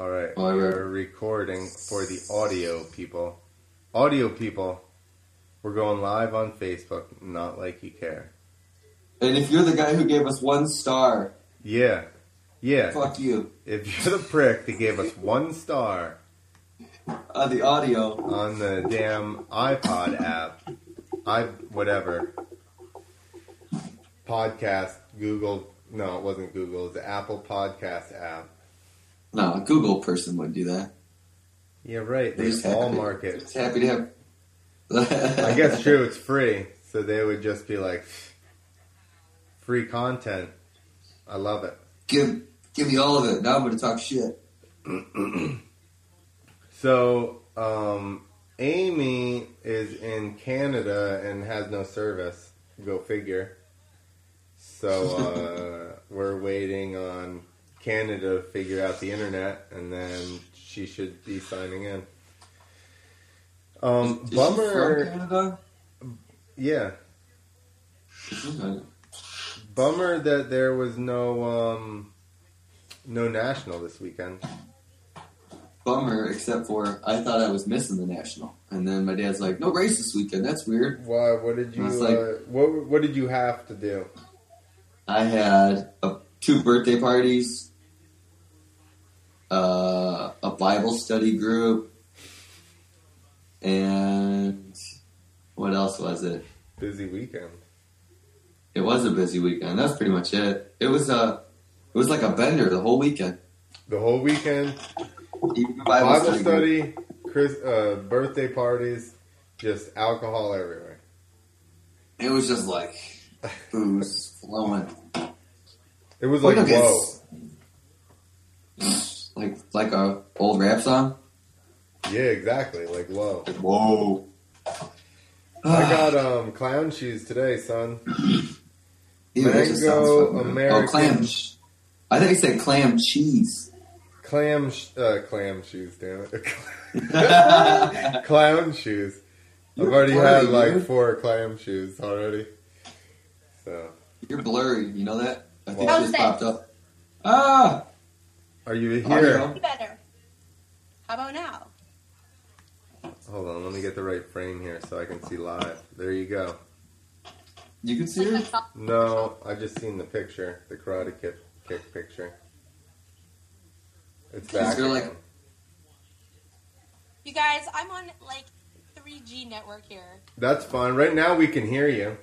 All right, All right. we're recording for the audio people. Audio people, we're going live on Facebook. Not like you care. And if you're the guy who gave us one star, Yeah, yeah. fuck you. If you're the prick that gave us one star Uh, the audio. on the damn iPod app, i whatever podcast, Google. No, it wasn't Google. It was the Apple Podcast app. No, a Google person would do that. Yeah, right. Just all happy- market. Just happy to have. I guess true. It's free, so they would just be like, free content. I love it. Give give me all of it. Now I'm going to talk shit. So, um, Amy is in Canada and has no service. Go figure. So uh, we're waiting on Canada figure out the internet, and then she should be signing in. Um, Is she bummer. Canada? Yeah, Okay. bummer that there was no um, no national this weekend. Bummer, except for I thought I was missing the national, and then my dad's like, "No race this weekend. That's weird." Why? What did you? Like- uh, what What did you have to do? I had a, two birthday parties, uh, a Bible study group, and what else was it? Busy weekend. It was a busy weekend. That's pretty much it. It was a, it was like a bender the whole weekend. The whole weekend. Bible, group. study, Chris, uh, birthday parties, just alcohol everywhere. It was just like booze flowing. It was like whoa. This. Like like a old rap song. Yeah, exactly. Like whoa. Whoa. I got um clown shoes today, son. Ew, that just sounds Mango. American- Oh, clam. ch- I think you said clam cheese. Clam, sh- uh, clam shoes. Damn it. clown shoes. I've already blurry, had like dude. four clam shoes already. So, You're blurry. You know that? I think How's it just popped up. Ah! Are you here? Audio. better. How about now? Hold on, let me get the right frame here so I can see live. There you go. You can see her? No, I just seen the picture, the Karate Kick, kick picture. It's back. there, like- You guys, I'm on like 3G network here. That's fine. Right now we can hear you.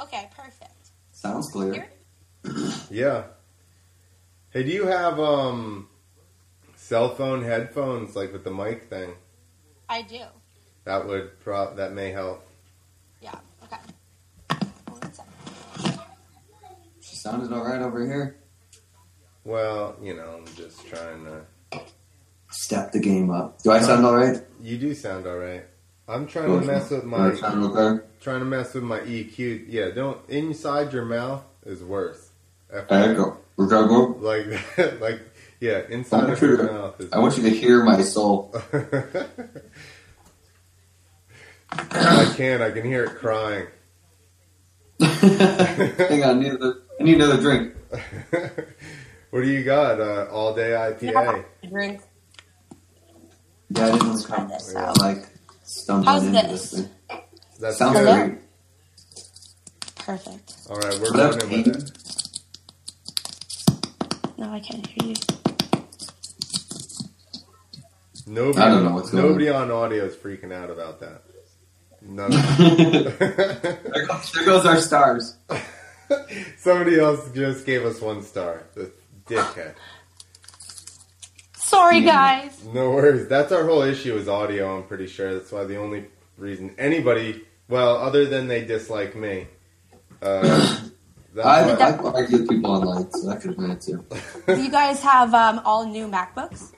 Okay, perfect. Sounds clear. Here? Yeah. Hey, do you have um cell phone headphones like with the mic thing? I do. That would pro that may help. Yeah. Okay. One second. She sounded alright over here. Well, you know, I'm just trying to. Step the game up. Do I sound alright? You do sound all right. I'm trying to mess with my okay? trying to mess with my EQ. Yeah, don't inside your mouth is worse. F- Echo. We're gonna go. Like like yeah, inside I'm of your mouth is. I want you to hear my soul. I can't. I can hear it crying. Hang on, I need, another, I need another drink. what do you got? Uh, all day IPA. Drink. Yeah, I didn't Let's try come this yeah, out. like stumbling How's into this? this thing. That's Sounds good. Hello? great. Perfect. All right, we're Without running with it. No, I can't hear you. Nobody, I don't know what's going nobody on audio is freaking out about that. None. There goes, there goes our stars. Somebody else just gave us one star. The dickhead. Sorry, guys. No worries. That's our whole issue is audio. I'm pretty sure that's why the only reason anybody, well, other than they dislike me. Uh, that's I, why- I argue with people online, so that could have been it too. Do you guys have um, all new MacBooks?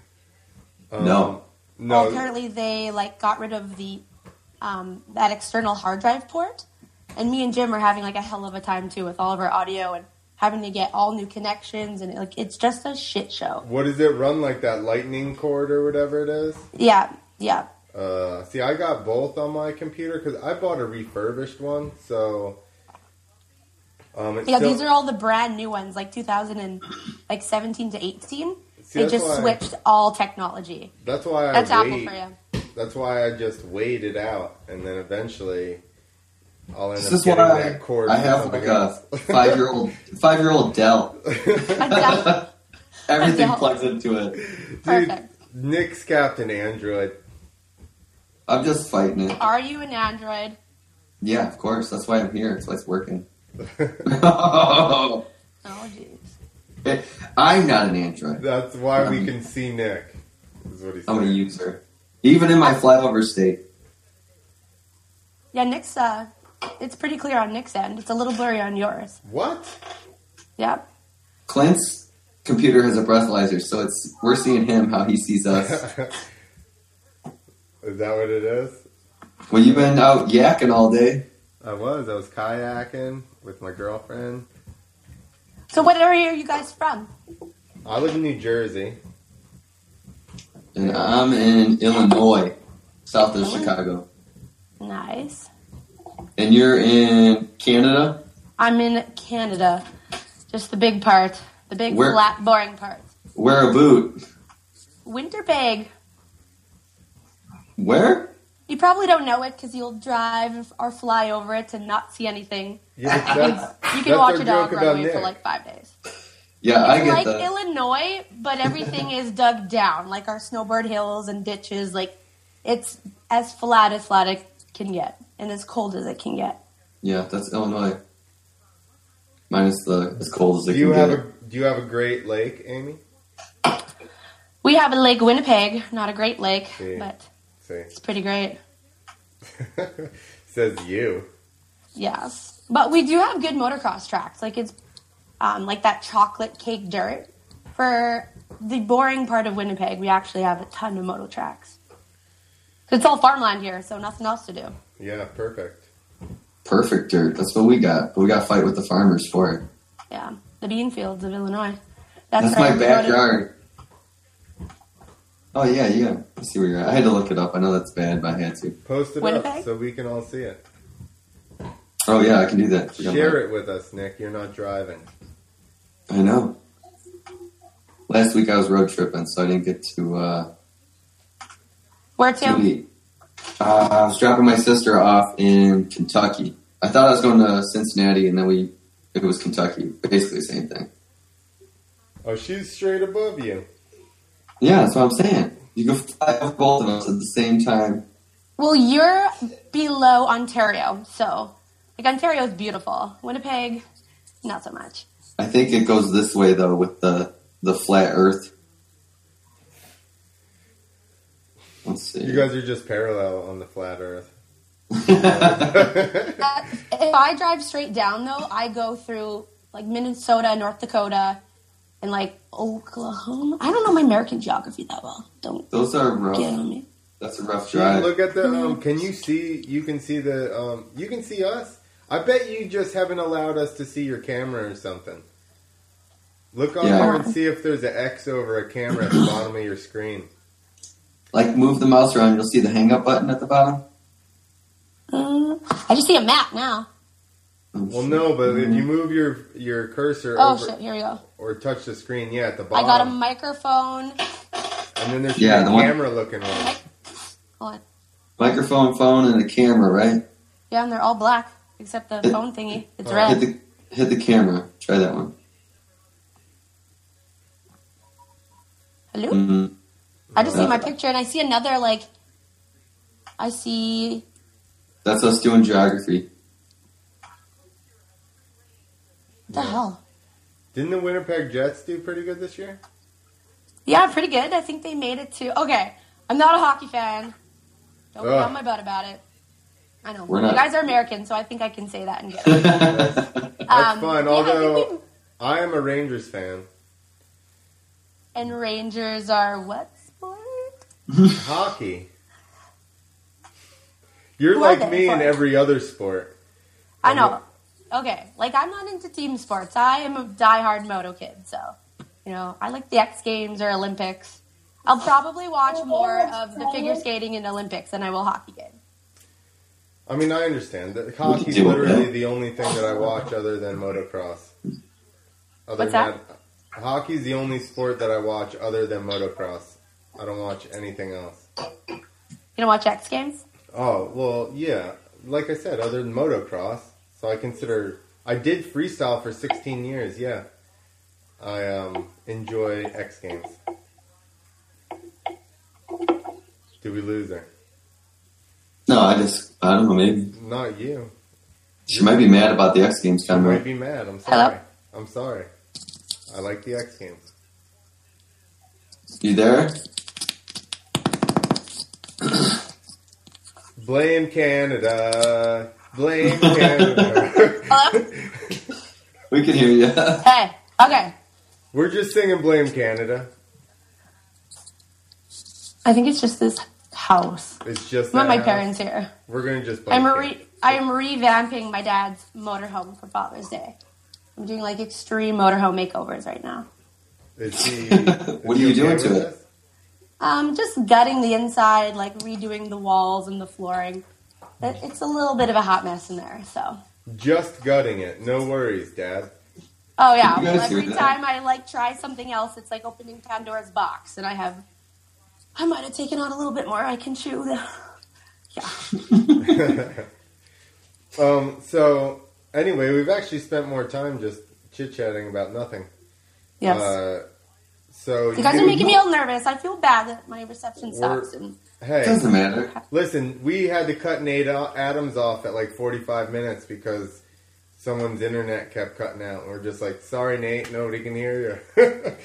um, No. No. Well, apparently they like got rid of the um, that external hard drive port, and me and Jim are having like a hell of a time too with all of our audio and having to get all new connections and like it's just a shit show. What does it run like that lightning cord or whatever it is? Yeah, yeah. Uh, see, I got both on my computer because I bought a refurbished one, so um, it's Yeah, still, these are all the brand new ones, like 2000 and like 17 to 18. see, See, they just why- switched all technology. That's why I That's Apple wait. for you. That's why I just waited out, and then eventually I'll end This up is getting why that cord. I from have something like a five year old five year old Dell. Everything Dell. plugs into it. Dude, Perfect. Nick's Captain Android. I'm just fighting it. Are you an Android? Yeah, of course. That's why I'm here. That's why it's working. Oh, jeez. I'm not an Android. That's why we can see Nick. Is what he I'm a user. Even in my flyover state. Yeah, Nick's. Uh, it's pretty clear on Nick's end. It's a little blurry on yours. What? Yep. Clint's computer has a breathalyzer, so it's we're seeing him how he sees us. is that what it is? Well, you've been out yakking all day. I was. I was kayaking with my girlfriend. So, what area are you guys from? I live in New Jersey. And I'm in Illinois, south of oh. Chicago. Nice. And you're in Canada? I'm in Canada. Just the big part, the big Where- flat, boring part. Where a boot? Winterpeg. Where? You probably don't know it because you'll drive or fly over it and not see anything. Yeah, You can watch a dog run about away for like five days. Yeah, I get like that. Illinois, but everything is dug down, like our snowbird hills and ditches. Like it's as flat as flat it can get, and as cold as it can get. Yeah, that's Illinois. Minus the as cold as Do it you can have get. a Do you have a Great Lake, Amy? We have a Lake Winnipeg, not a Great Lake, See. but See, it's pretty great. says you. Yes, but we do have good motocross tracks. Like it's um, like that chocolate cake dirt. For the boring part of Winnipeg, we actually have a ton of moto tracks. It's all farmland here, so nothing else to do. Yeah, perfect. Perfect dirt. That's what we got. But we got to fight with the farmers for it. Yeah, the bean fields of Illinois. That's, where my we go to- backyard. Oh yeah, yeah. I see where you're at. I had to look it up. I know that's bad, but I had to. Post it up so we can all see it. Oh yeah, I can do that. Forgot Share about it with us, Nick. You're not driving. I know. Last week I was road tripping, so I didn't get to uh, Where to to? eat. Uh, I was dropping my sister off in Kentucky. I thought I was going to Cincinnati, and then we it was Kentucky. Basically the same thing. Oh, she's straight above you. Yeah, that's what I'm saying. You can fly off both of us at the same time. Well, you're below Ontario, so like Ontario is beautiful. Winnipeg, not so much. I think it goes this way though with the the flat Earth. Let's see. You guys are just parallel on the flat Earth. Uh, if I drive straight down though, I go through like Minnesota, North Dakota, and like Oklahoma. I don't know my American geography that well. Don't Those are get rough. on me. That's a rough Gee, drive. look at the. Um, can you see? You can see the. Um, you can see us. I bet you just haven't allowed us to see your camera or something. Look on Yeah. there and see if there's an X over a camera at the bottom of your screen. Like move the mouse around, you'll see the hang up button at the bottom. Uh, I just see a map now. Well, no, but if you move your your cursor Oh over shit! Here we go. or touch the screen, yeah, at the bottom. I bottom, got a microphone. and then there's Yeah, a the one- camera looking one. Hold on. Microphone, phone, and a camera, right? Yeah, and they're all black except the phone thingy. It's Oh. Hit red. the hit the camera. Try that one. Hello. Mhm. I just see my picture and I see another like. I see. That's us doing geography. What the hell? Didn't the Winnipeg Jets do pretty good this year? Yeah, pretty good. I think they made it to. Okay, I'm not a hockey fan. Don't be Ugh. on my butt about it. I know. We're you not- guys are American, so I think I can say that and get it. That's Um, fine. yeah, I Although we- I am a Rangers fan. and Rangers are what sport? Hockey. You're Who like they me in every other sport. I know. Okay, like I'm not into team sports. I am a diehard moto kid, so you know I like the X Games or Olympics. I'll probably watch oh, more of the figure skating in Olympics than I will hockey game. I mean, I understand that hockey's literally the only thing that I watch other than motocross. Other What's than that? Hockey's the only sport that I watch other than motocross. I don't watch anything else. You don't watch X Games? Oh well, yeah. Like I said, other than motocross, so I consider I did freestyle for 16 years. Yeah, I um enjoy X Games. Did we lose her? No, I just I don't know. Maybe Not you. she might be mad about the X Games You coming. might be mad. I'm Hello? sorry. I'm sorry. I like the X Games. You there? Blame Canada. Blame Canada. Hello? We can hear you. hey, okay. We're just singing Blame Canada. I think it's just this house. It's just Not that my house. parents here. We're gonna just blame I'm Canada. re- I am revamping my dad's motorhome for Father's Day. I'm doing like extreme motorhome makeovers right now. Is he, What is are you doing to it? Um, just gutting the inside, like redoing the walls and the flooring. It, it's a little bit of a hot mess in there, so. Just gutting it. No worries, Dad. Oh yeah, well, every time I like try something else, it's like opening Pandora's box, and I have, I might have taken on a little bit more I can chew. yeah. Um. So anyway, we've actually spent more time just chit chatting about nothing. Yes. Uh, so you guys are making me all nervous. I feel bad that my reception sucks. And Hey, Doesn't matter. listen. We had to cut Nate Adams off at like forty-five minutes because someone's internet kept cutting out. We're just like, sorry, Nate. Nobody can hear you.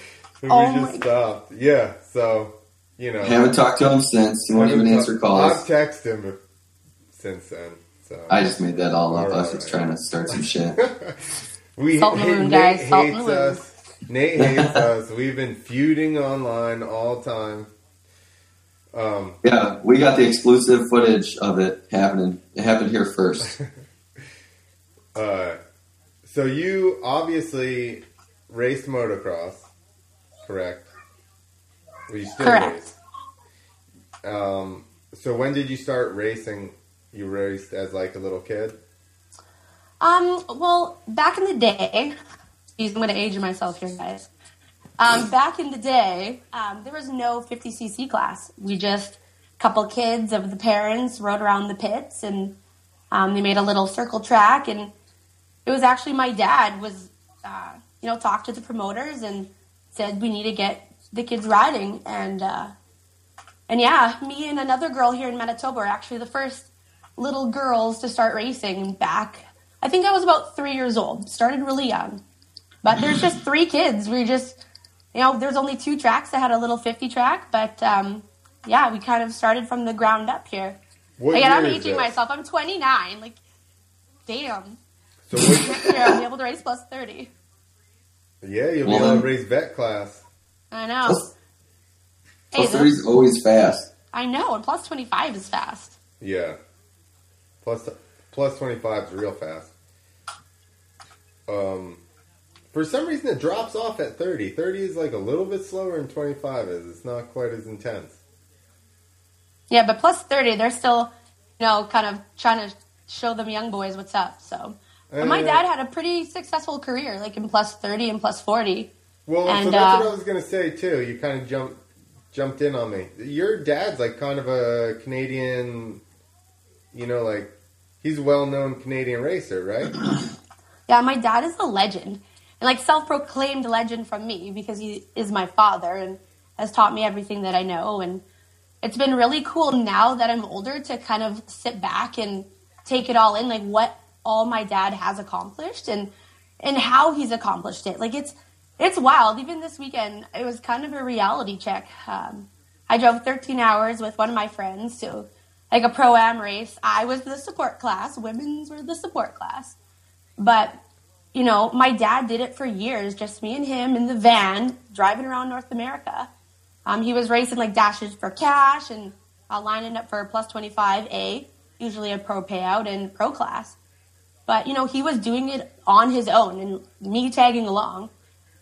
and Oh we just stopped. Yeah. So you know. Haven't talked to him since. He won't even Haven't answer I've texted him since then. So I just made that all up. I was Alright. just trying to start some shit. we Salt in the wound, Nate guys. Salt hates the wound. us. Nate hates us. We've been feuding online all time. Um, Yeah, we got the exclusive footage of it happening. It happened here first. uh, so you obviously raced motocross, correct? Well, you still Correct. race. Um, so when did you start racing? You raced as like a little kid. Um, well, back in the day, geez, I'm going to age myself here, guys. Um, back in the day, um, there was no 50cc class. We just, a couple kids of the parents rode around the pits and um, they made a little circle track. And it was actually my dad was, uh, you know, talked to the promoters and said we need to get the kids riding. And, uh, and yeah, me and another girl here in Manitoba are actually the first little girls to start racing back. I think I was about three years old. Started really young. But there's just three kids. We just, you know, there's only two tracks I had a little 50 track. But um, yeah, we kind of started from the ground up here. What Again, I'm year aging this? myself. I'm 29. Like, damn. So what, Next year I'll be able to race plus 30. yeah, you'll be Well, able to race vet class. I know. Plus, Hey, plus the- three's always fast. I know, and plus 25 is fast. Yeah. Plus plus twenty five is real fast. Um, for some reason it drops off at thirty. Thirty is like a little bit slower than twenty five is. It's not quite as intense. Yeah, but plus 30, they're still, you know, kind of trying to show them young boys what's up. So, but my Uh, dad had a pretty successful career, like in plus 30 and plus 40. Well, so that's uh, what I was gonna say too. You kind of jumped jumped in on me. Your dad's like kind of a Canadian, you know, like he's a well known Canadian racer, right? Yeah, my dad is a legend, and like self-proclaimed legend from me because he is my father and has taught me everything that I know. And it's been really cool now that I'm older to kind of sit back and take it all in, like what all my dad has accomplished and and how he's accomplished it. Like it's it's wild. Even this weekend, it was kind of a reality check. Um, I drove 13 hours with one of my friends to like a pro am race. I was the support class. Women's were the support class. But, you know, my dad did it for years, just me and him in the van driving around North America. Um, he was racing like dashes for cash and uh, lining up for plus 25A, usually a pro payout and pro class. But, you know, he was doing it on his own and me tagging along.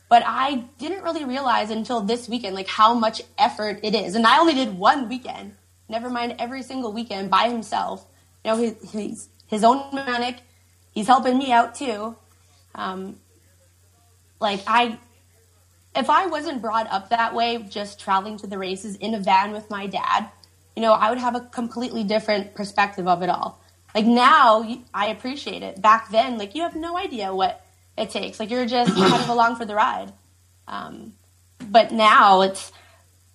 But I didn't really realize until this weekend, like how much effort it is. And I only did one weekend, never mind every single weekend by himself. You know, he, he's his own mechanic. He's helping me out too. Um, like I, if I wasn't brought up that way, just traveling to the races in a van with my dad, you know, I would have a completely different perspective of it all. Like now, I appreciate it. Back then, like you have no idea what it takes. Like you're just kind of along for the ride. Um, but now it's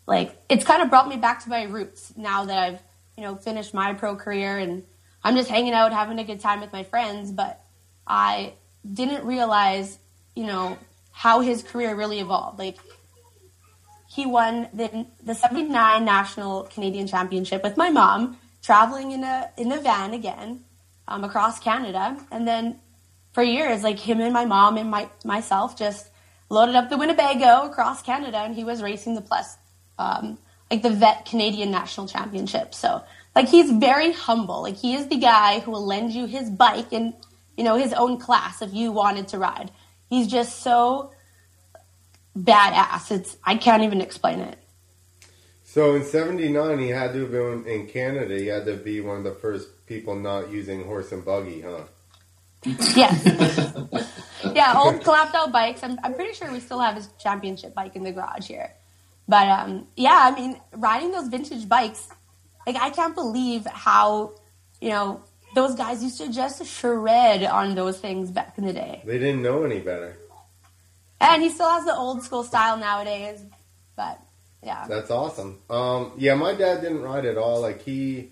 like it's kind of brought me back to my roots. Now that I've you know finished my pro career and I'm just hanging out, having a good time with my friends. But I didn't realize, you know, how his career really evolved. Like he won the the 79 national Canadian championship with my mom, traveling in a in a van again um, across Canada, and then for years, like him and my mom and my myself just loaded up the Winnebago across Canada, and he was racing the plus um, like the vet Canadian national championship. So like he's very humble. Like he is the guy who will lend you his bike and you know his own class if you wanted to ride. He's just so badass. It's I can't even explain it. So in '79, he had to have been in Canada. He had to be one of the first people not using horse and buggy, huh? Yes. yeah, old clapped out bikes. I'm, I'm pretty sure we still have his championship bike in the garage here. But um, yeah, I mean, riding those vintage bikes, like I can't believe how, you know, those guys used to just shred on those things back in the day. They didn't know any better. And he still has the old school style nowadays. But yeah. That's awesome. Um, yeah, my dad didn't ride at all. Like he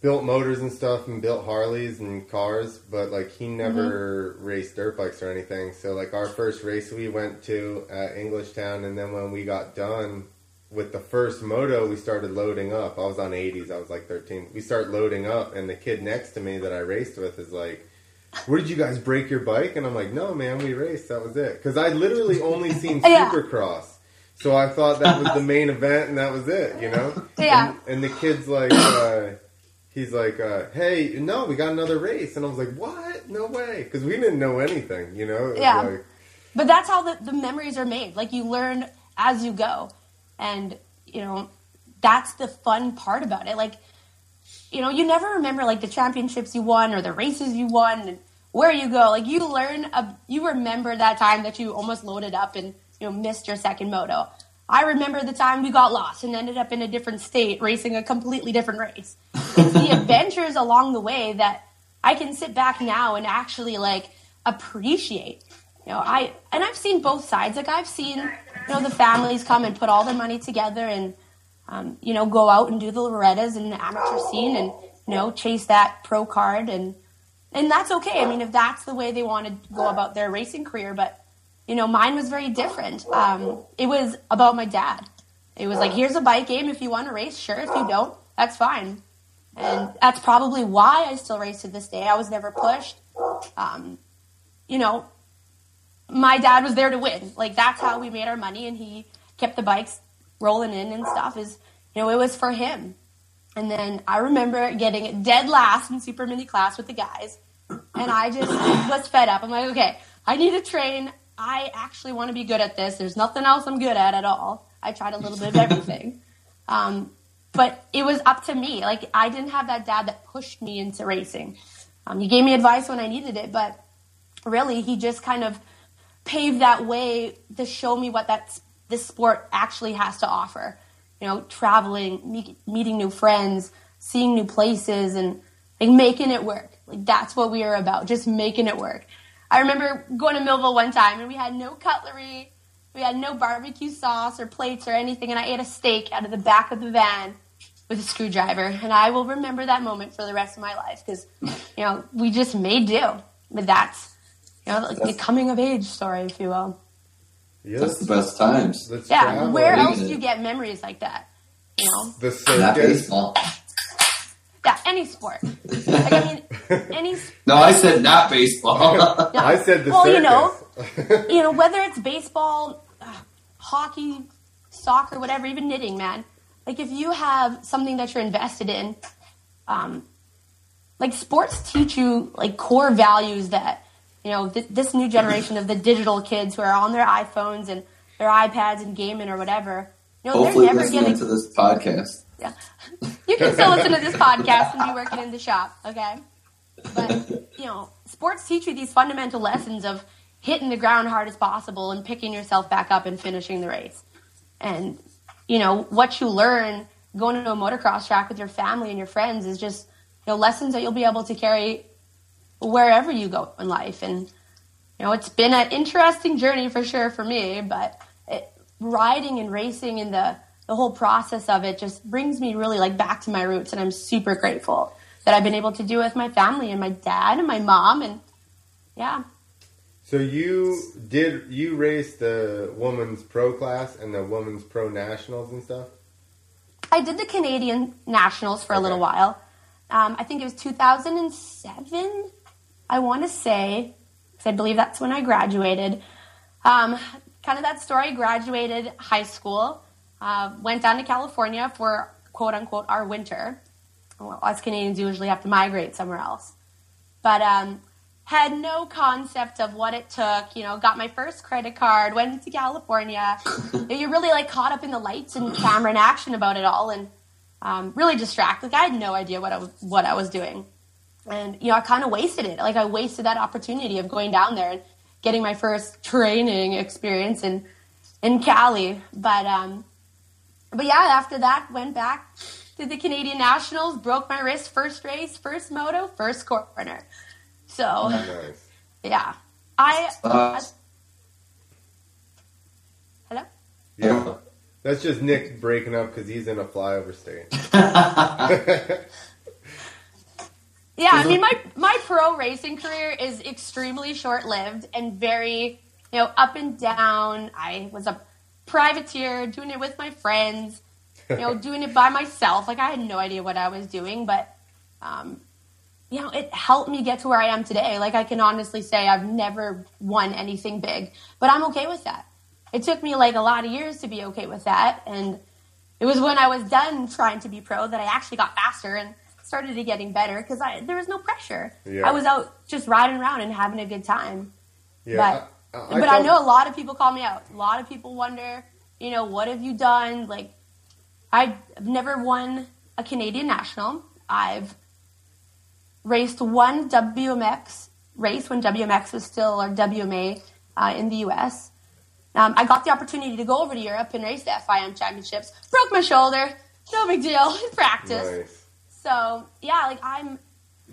built motors and stuff and built Harleys and cars, but like he never raced dirt bikes or anything. So like our first race we went to at Englishtown, and then when we got done with the first moto, we started loading up. I was on 80s. I was like 13. We start loading up, and the kid next to me that I raced with is like. Where did you guys break your bike? And I'm like, no, man, we raced. That was it. Because I literally only seen Yeah. Supercross. So I thought that was the main event, and that was it, you know. Yeah. And, and the kid's like, uh, he's like, uh, "Hey, no, we got another race," and I was like, "What? No way!" Because we didn't know anything, you know. Yeah. like- But that's how the, the memories are made. Like you learn as you go. And, you know, that's the fun part about it. Like, you know, you never remember like the championships you won or the races you won and where you go. Like you learn, a, you remember that time that you almost loaded up and, you know, missed your second moto. I remember the time we got lost and ended up in a different state racing a completely different race. It's the adventures along the way that I can sit back now and actually like appreciate. You know, I and I've seen both sides. Like I've seen, you know, the families come and put all their money together and um, you know, go out and do the Loretta's in the amateur scene and, you know, chase that pro card and and that's okay. I mean, if that's the way they want to go about their racing career, but you know, mine was very different. Um, it was about my dad. It was like, here's a bike game. If you want to race, sure. If you don't, that's fine. And that's probably why I still race to this day. I was never pushed. Um, you know, my dad was there to win. Like that's how we made our money, and he kept the bikes rolling in and stuff. Is you know, it was for him. And then I remember getting dead last in super mini class with the guys, and I just was fed up. I'm like, okay, I need to train. I actually want to be good at this. There's nothing else I'm good at at all. I tried a little bit of everything. Um, but it was up to me. Like I didn't have that dad that pushed me into racing. Um, he gave me advice when I needed it, but really he just kind of paved that way to show me what that this sport actually has to offer. You know, traveling, meet, meeting new friends, seeing new places, and like making it work. Like that's what we are about, just making it work. I remember going to Millville one time and we had no cutlery, we had no barbecue sauce or plates or anything, and I ate a steak out of the back of the van with a screwdriver, and I will remember that moment for the rest of my life because you know we just made do. But that's you know like the coming of age story, if you will. yeah, That's the best times. Let's Yeah, travel. where Believe else do you get memories like that? You know, The Not circus. baseball. yeah, any sport. Like I mean, any No, I said not baseball. Yeah. I said the Well, circus. you know, you know, whether it's baseball, uh, hockey, soccer, whatever, even knitting, man. Like if you have something that you're invested in, um, like sports teach you like core values that you know th- this new generation of the digital kids who are on their iPhones and their iPads and gaming or whatever. You know, Hopefully, they're never listening getting. to this podcast. Yeah. You can still listen to this podcast and be working in the shop, okay? But, you know, sports teach you these fundamental lessons of, hitting the ground hard as possible and picking yourself back up and finishing the race. And, you know, what you learn going to a motocross track with your family and your friends is just, you know, lessons that you'll be able to carry wherever you go in life. And, you know, it's been an interesting journey for sure for me, but it, riding and racing and the, the whole process of it just brings me really like back to my roots. And I'm super grateful that I've been able to do with my family and my dad and my mom. And yeah. So you did you race the women's pro class and the women's pro nationals and stuff? I did the Canadian nationals for a little while. Um, I think it was 2007. I want to say, because I believe that's when I graduated. Um, kind of that story. Graduated high school, uh, went down to California for quote unquote our winter. Well, us Canadians usually have to migrate somewhere else, but um, had no concept of what it took. You know, got my first credit card, went to California. You're really like caught up in the lights and camera and action about it all, and um, really distracted. Like I had no idea what I was what I was doing, and you know I kind of wasted it. Like I wasted that opportunity of going down there and getting my first training experience in in Cali. But um, but yeah, after that, went back to the Canadian Nationals, broke my wrist first race, first moto, first corner. So Nice. yeah, I. Uh, hello. Yeah. That's just Nick breaking up because he's in a flyover state. Yeah, I mean my my pro racing career is extremely short lived and very you know up and down. I was a privateer doing it with my friends, you know, doing it by myself. Like I had no idea what I was doing, but um, you know, it helped me get to where I am today. Like I can honestly say I've never won anything big, but I'm okay with that. It took me like a lot of years to be okay with that, and it was when I was done trying to be pro that I actually got faster and started to getting better because I there was no pressure. Yeah. I was out just riding around and having a good time. Yeah. But- I, but I know a lot of people call me out. A lot of people wonder, you know, what have you done? Like, I've never won a Canadian national. I've raced one WMX race when WMX was still or WMA uh, in the U.S. Um, I got the opportunity to go over to Europe and race the FIM championships. Broke my shoulder. No big deal. Practice. Nice. So yeah, like I'm.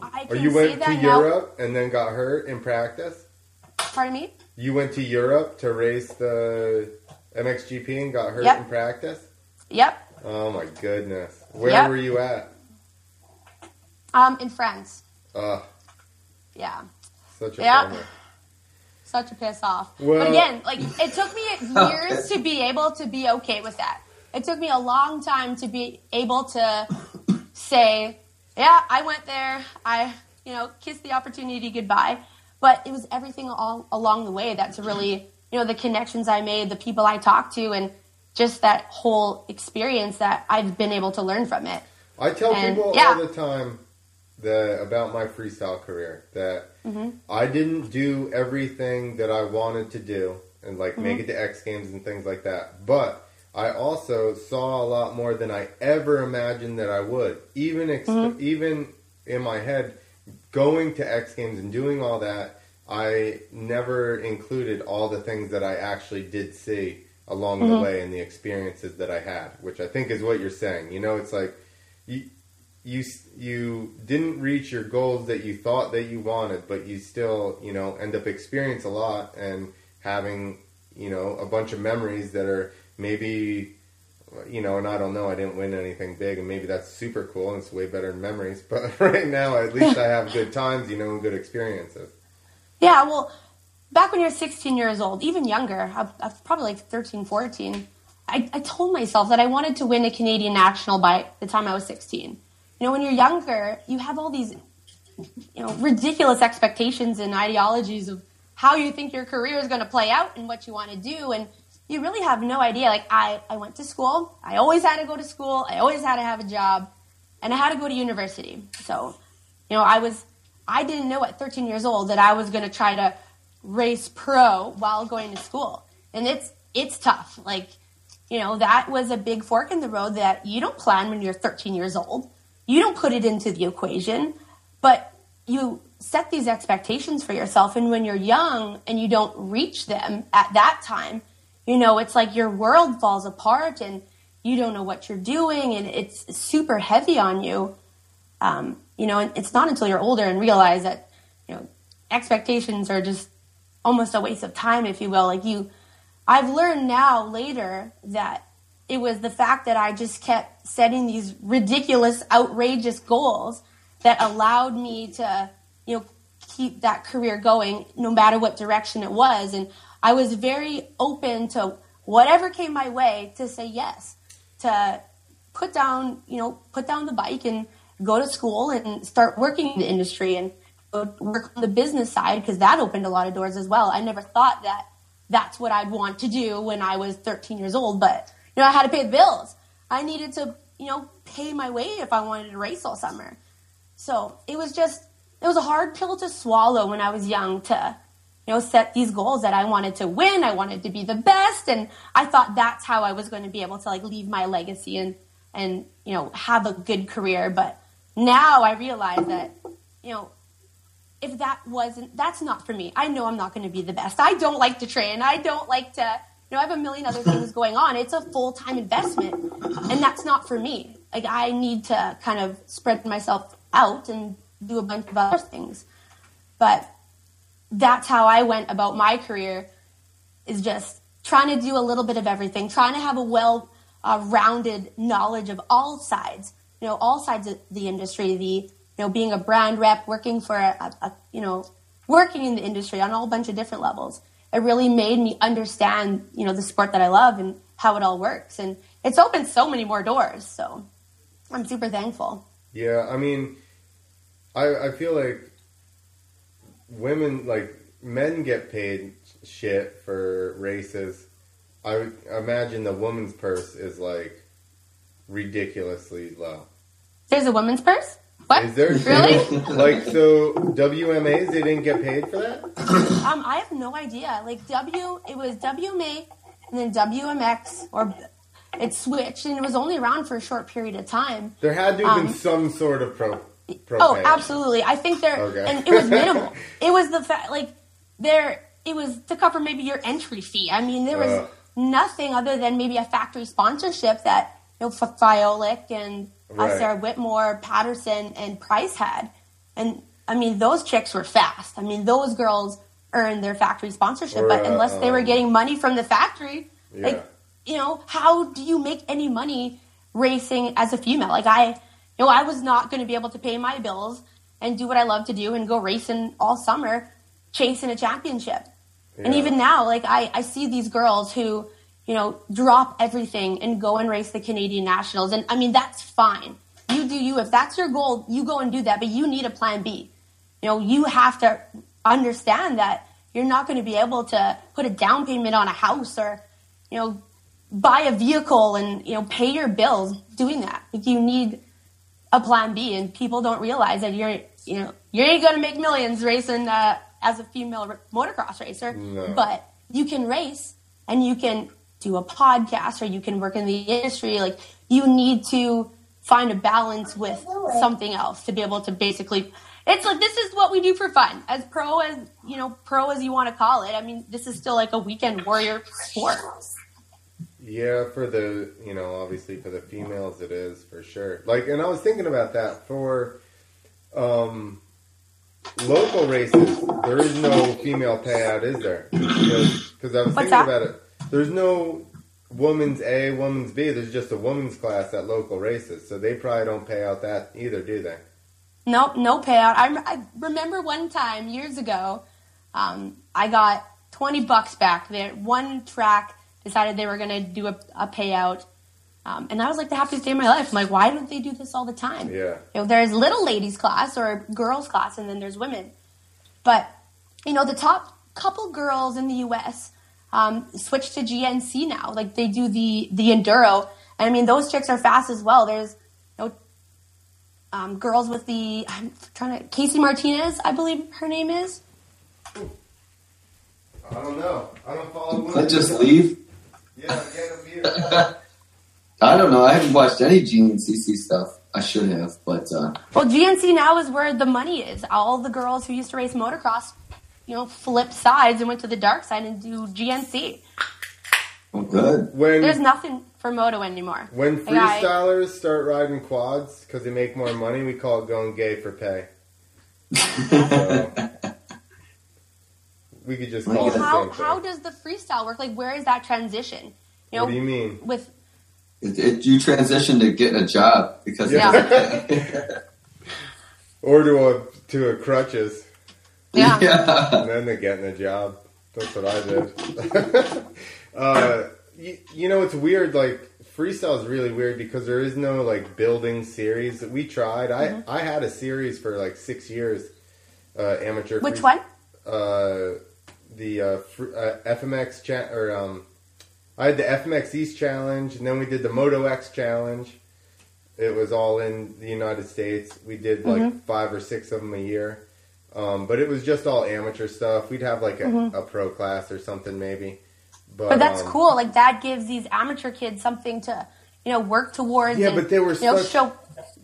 I Or you went to now. Europe and then got hurt in practice? Pardon me. You went to Europe to race the MXGP and got hurt Yep. in practice? Yep. Oh my goodness. Where Yep. were you at? Um, in France. Ugh, Yeah. such a bummer. such a piss off. Well- but again, like it took me years to be able to be okay with that. It took me a long time to be able to say, "Yeah, I went there. I, you know, kissed the opportunity goodbye." But it was everything all along the way that's really, you know, the connections I made, the people I talked to, and just that whole experience that I've been able to learn from it. I tell And, people yeah. all the time that about my freestyle career that Mm-hmm. I didn't do everything that I wanted to do and like make Mm-hmm. it to X Games and things like that. But I also saw a lot more than I ever imagined that I would. Even ex- Mm-hmm. even in my head, going to X Games and doing all that, I never included all the things that I actually did see along Mm-hmm. the way and the experiences that I had, which I think is what you're saying. You know, it's like you you you didn't reach your goals that you thought that you wanted, but you still you know end up experience a lot and having you know a bunch of memories that are maybe you know, and I don't know, I didn't win anything big, and maybe that's super cool, and it's way better than memories. But right now, at least I have good times, you know, and good experiences. Yeah, well, back when you're 16 years old, even younger, I, was probably like 13, 14, I, I told myself that I wanted to win a Canadian national by the time I was 16. You know, when you're younger, you have all these, you know, ridiculous expectations and ideologies of how you think your career is going to play out and what you want to do. And you really have no idea. Like, I, I went to school. I always had to go to school. I always had to have a job. And I had to go to university. So, you know, I was, I didn't know at 13 years old that I was going to try to race pro while going to school. And it's, it's tough. Like, you know, that was a big fork in the road that you don't plan when you're 13 years old. You don't put it into the equation, but you set these expectations for yourself. And when you're young and you don't reach them at that time, you know, it's like your world falls apart and you don't know what you're doing and it's super heavy on you. Um, you know, and it's not until you're older and realize that, you know, expectations are just almost a waste of time, if you will. Like you, I've learned now later that it was the fact that I just kept setting these ridiculous, outrageous goals that allowed me to, you know, keep that career going no matter what direction it was. And I was very open to whatever came my way to say yes, to put down, you know, put down the bike and go to school and start working in the industry and work on the business side because that opened a lot of doors as well. I never thought that that's what I'd want to do when I was 13 years old, but you know, I had to pay the bills. I needed to, you know, pay my way if I wanted to race all summer. So it was just, it was a hard pill to swallow when I was young to, you know, set these goals that I wanted to win. I wanted to be the best. And I thought that's how I was going to be able to like leave my legacy and, and, you know, have a good career. But now I realize that, you know, if that wasn't, that's not for me. I know I'm not going to be the best. I don't like to train. I don't like to, you know, I have a million other things going on. It's a full time investment, and that's not for me. Like I need to kind of spread myself out and do a bunch of other things. But that's how I went about my career. Is just trying to do a little bit of everything, trying to have a well uh, rounded knowledge of all sides. You know, all sides of the industry. The you know, being a brand rep, working for a, a, you know, working in the industry on a whole bunch of different levels. It really made me understand, you know, the sport that I love and how it all works. And it's opened so many more doors. So I'm super thankful. Yeah, I mean, I I feel like women like men get paid shit for races. I imagine the woman's purse is like ridiculously low. There's a woman's purse. What? Is there really? like so WMAs? They didn't get paid for that. Um, I have no idea. Like W, it was WMA and then WMX, or it switched, and it was only around for a short period of time. There had to have Um, been some sort of pro. Oh, absolutely. I think there, Okay. and it was minimal. it was the fact, like there, it was to cover maybe your entry fee. I mean, there was Uh. nothing other than maybe a factory sponsorship that you know Fiolek and uh, Sarah Whitmore, Patterson, and Price had. And I mean, those chicks were fast. I mean, those girls earned their factory sponsorship, Or, but uh, unless they were getting money from the factory, Yeah. like you know, how do you make any money racing as a female? Like I, you know, I was not going to be able to pay my bills and do what I love to do and go racing all summer, chasing a championship. And even now, like I, I see these girls who, you know, drop everything and go and race the Canadian Nationals. And I mean, that's fine. You do you. If that's your goal, you go and do that. But you need a plan B. You know, you have to understand that you're not going to be able to put a down payment on a house or, you know, buy a vehicle and, you know, pay your bills doing that. Like you need a plan B and people don't realize that you're, you know, you ain't going to make millions racing uh, as a female r- motocross racer, No. but you can race and you can do a podcast or you can work in the industry. Like you need to find a balance with something else to be able to basically it's like this is what we do for fun. As pro as you know pro as you want to call it. I mean this is still like a weekend warrior sport Yeah, for the you know, obviously for the females it is for sure. Like, and I was thinking about that for um, local races. There is no female payout, is there? Because I was What's thinking that? about it. There's no woman's A, woman's B. There's just a women's class at local races, so they probably don't pay out that either, do they? Nope, no payout. I, I remember one time years ago, um, I got 20 bucks back. There, one track decided they were going to do a, a payout. Um, and that was like the happiest day of my life. I'm like, why don't they do this all the time? Yeah. You know, there's little ladies class or girls class, and then there's women. But you know, the top couple girls in the U.S. Um, switched to GNCC now. Like they do the the enduro, and I mean those chicks are fast as well. There's you know um, girls with the I'm trying to Kacy Martinez, I believe her name is. I don't know. I don't follow women. Let's just leave. Yeah, get a beer. I don't know. I haven't watched any GNCC stuff. I should have, but uh, Well, GNCC now is where the money is. All the girls who used to race motocross, you know, flipped sides and went to the dark side and do GNCC. well, good. When There's nothing for moto anymore. when Like, I- freestylers start riding quads because they make more money, we call it going gay for pay. So, we could just call Well, it the how same thing. how does the freestyle work? Like, where is that transition? You know, what do you mean? with It, it, you transition to getting a job because Yeah. or to a to a crutches, yeah. yeah. and then they're getting a job. That's what I did. uh, you, you know, it's weird. Like freestyle is really weird because there is no like building series. that We tried. Mm-hmm. I I had a series for like six years. Uh, amateur. Which free- one? Uh, the uh, fr- uh, FMX cha- or um, I had the FMX East challenge, and then we did the Moto X challenge. It was all in the United States. We did like Mm-hmm. five or six of them a year, um, but it was just all amateur stuff. We'd have like a, a pro class or something maybe. But, Mm-hmm. But that's um, cool. Like that gives these amateur kids something to, you know, work towards. Yeah, and, but they were you know, such- show.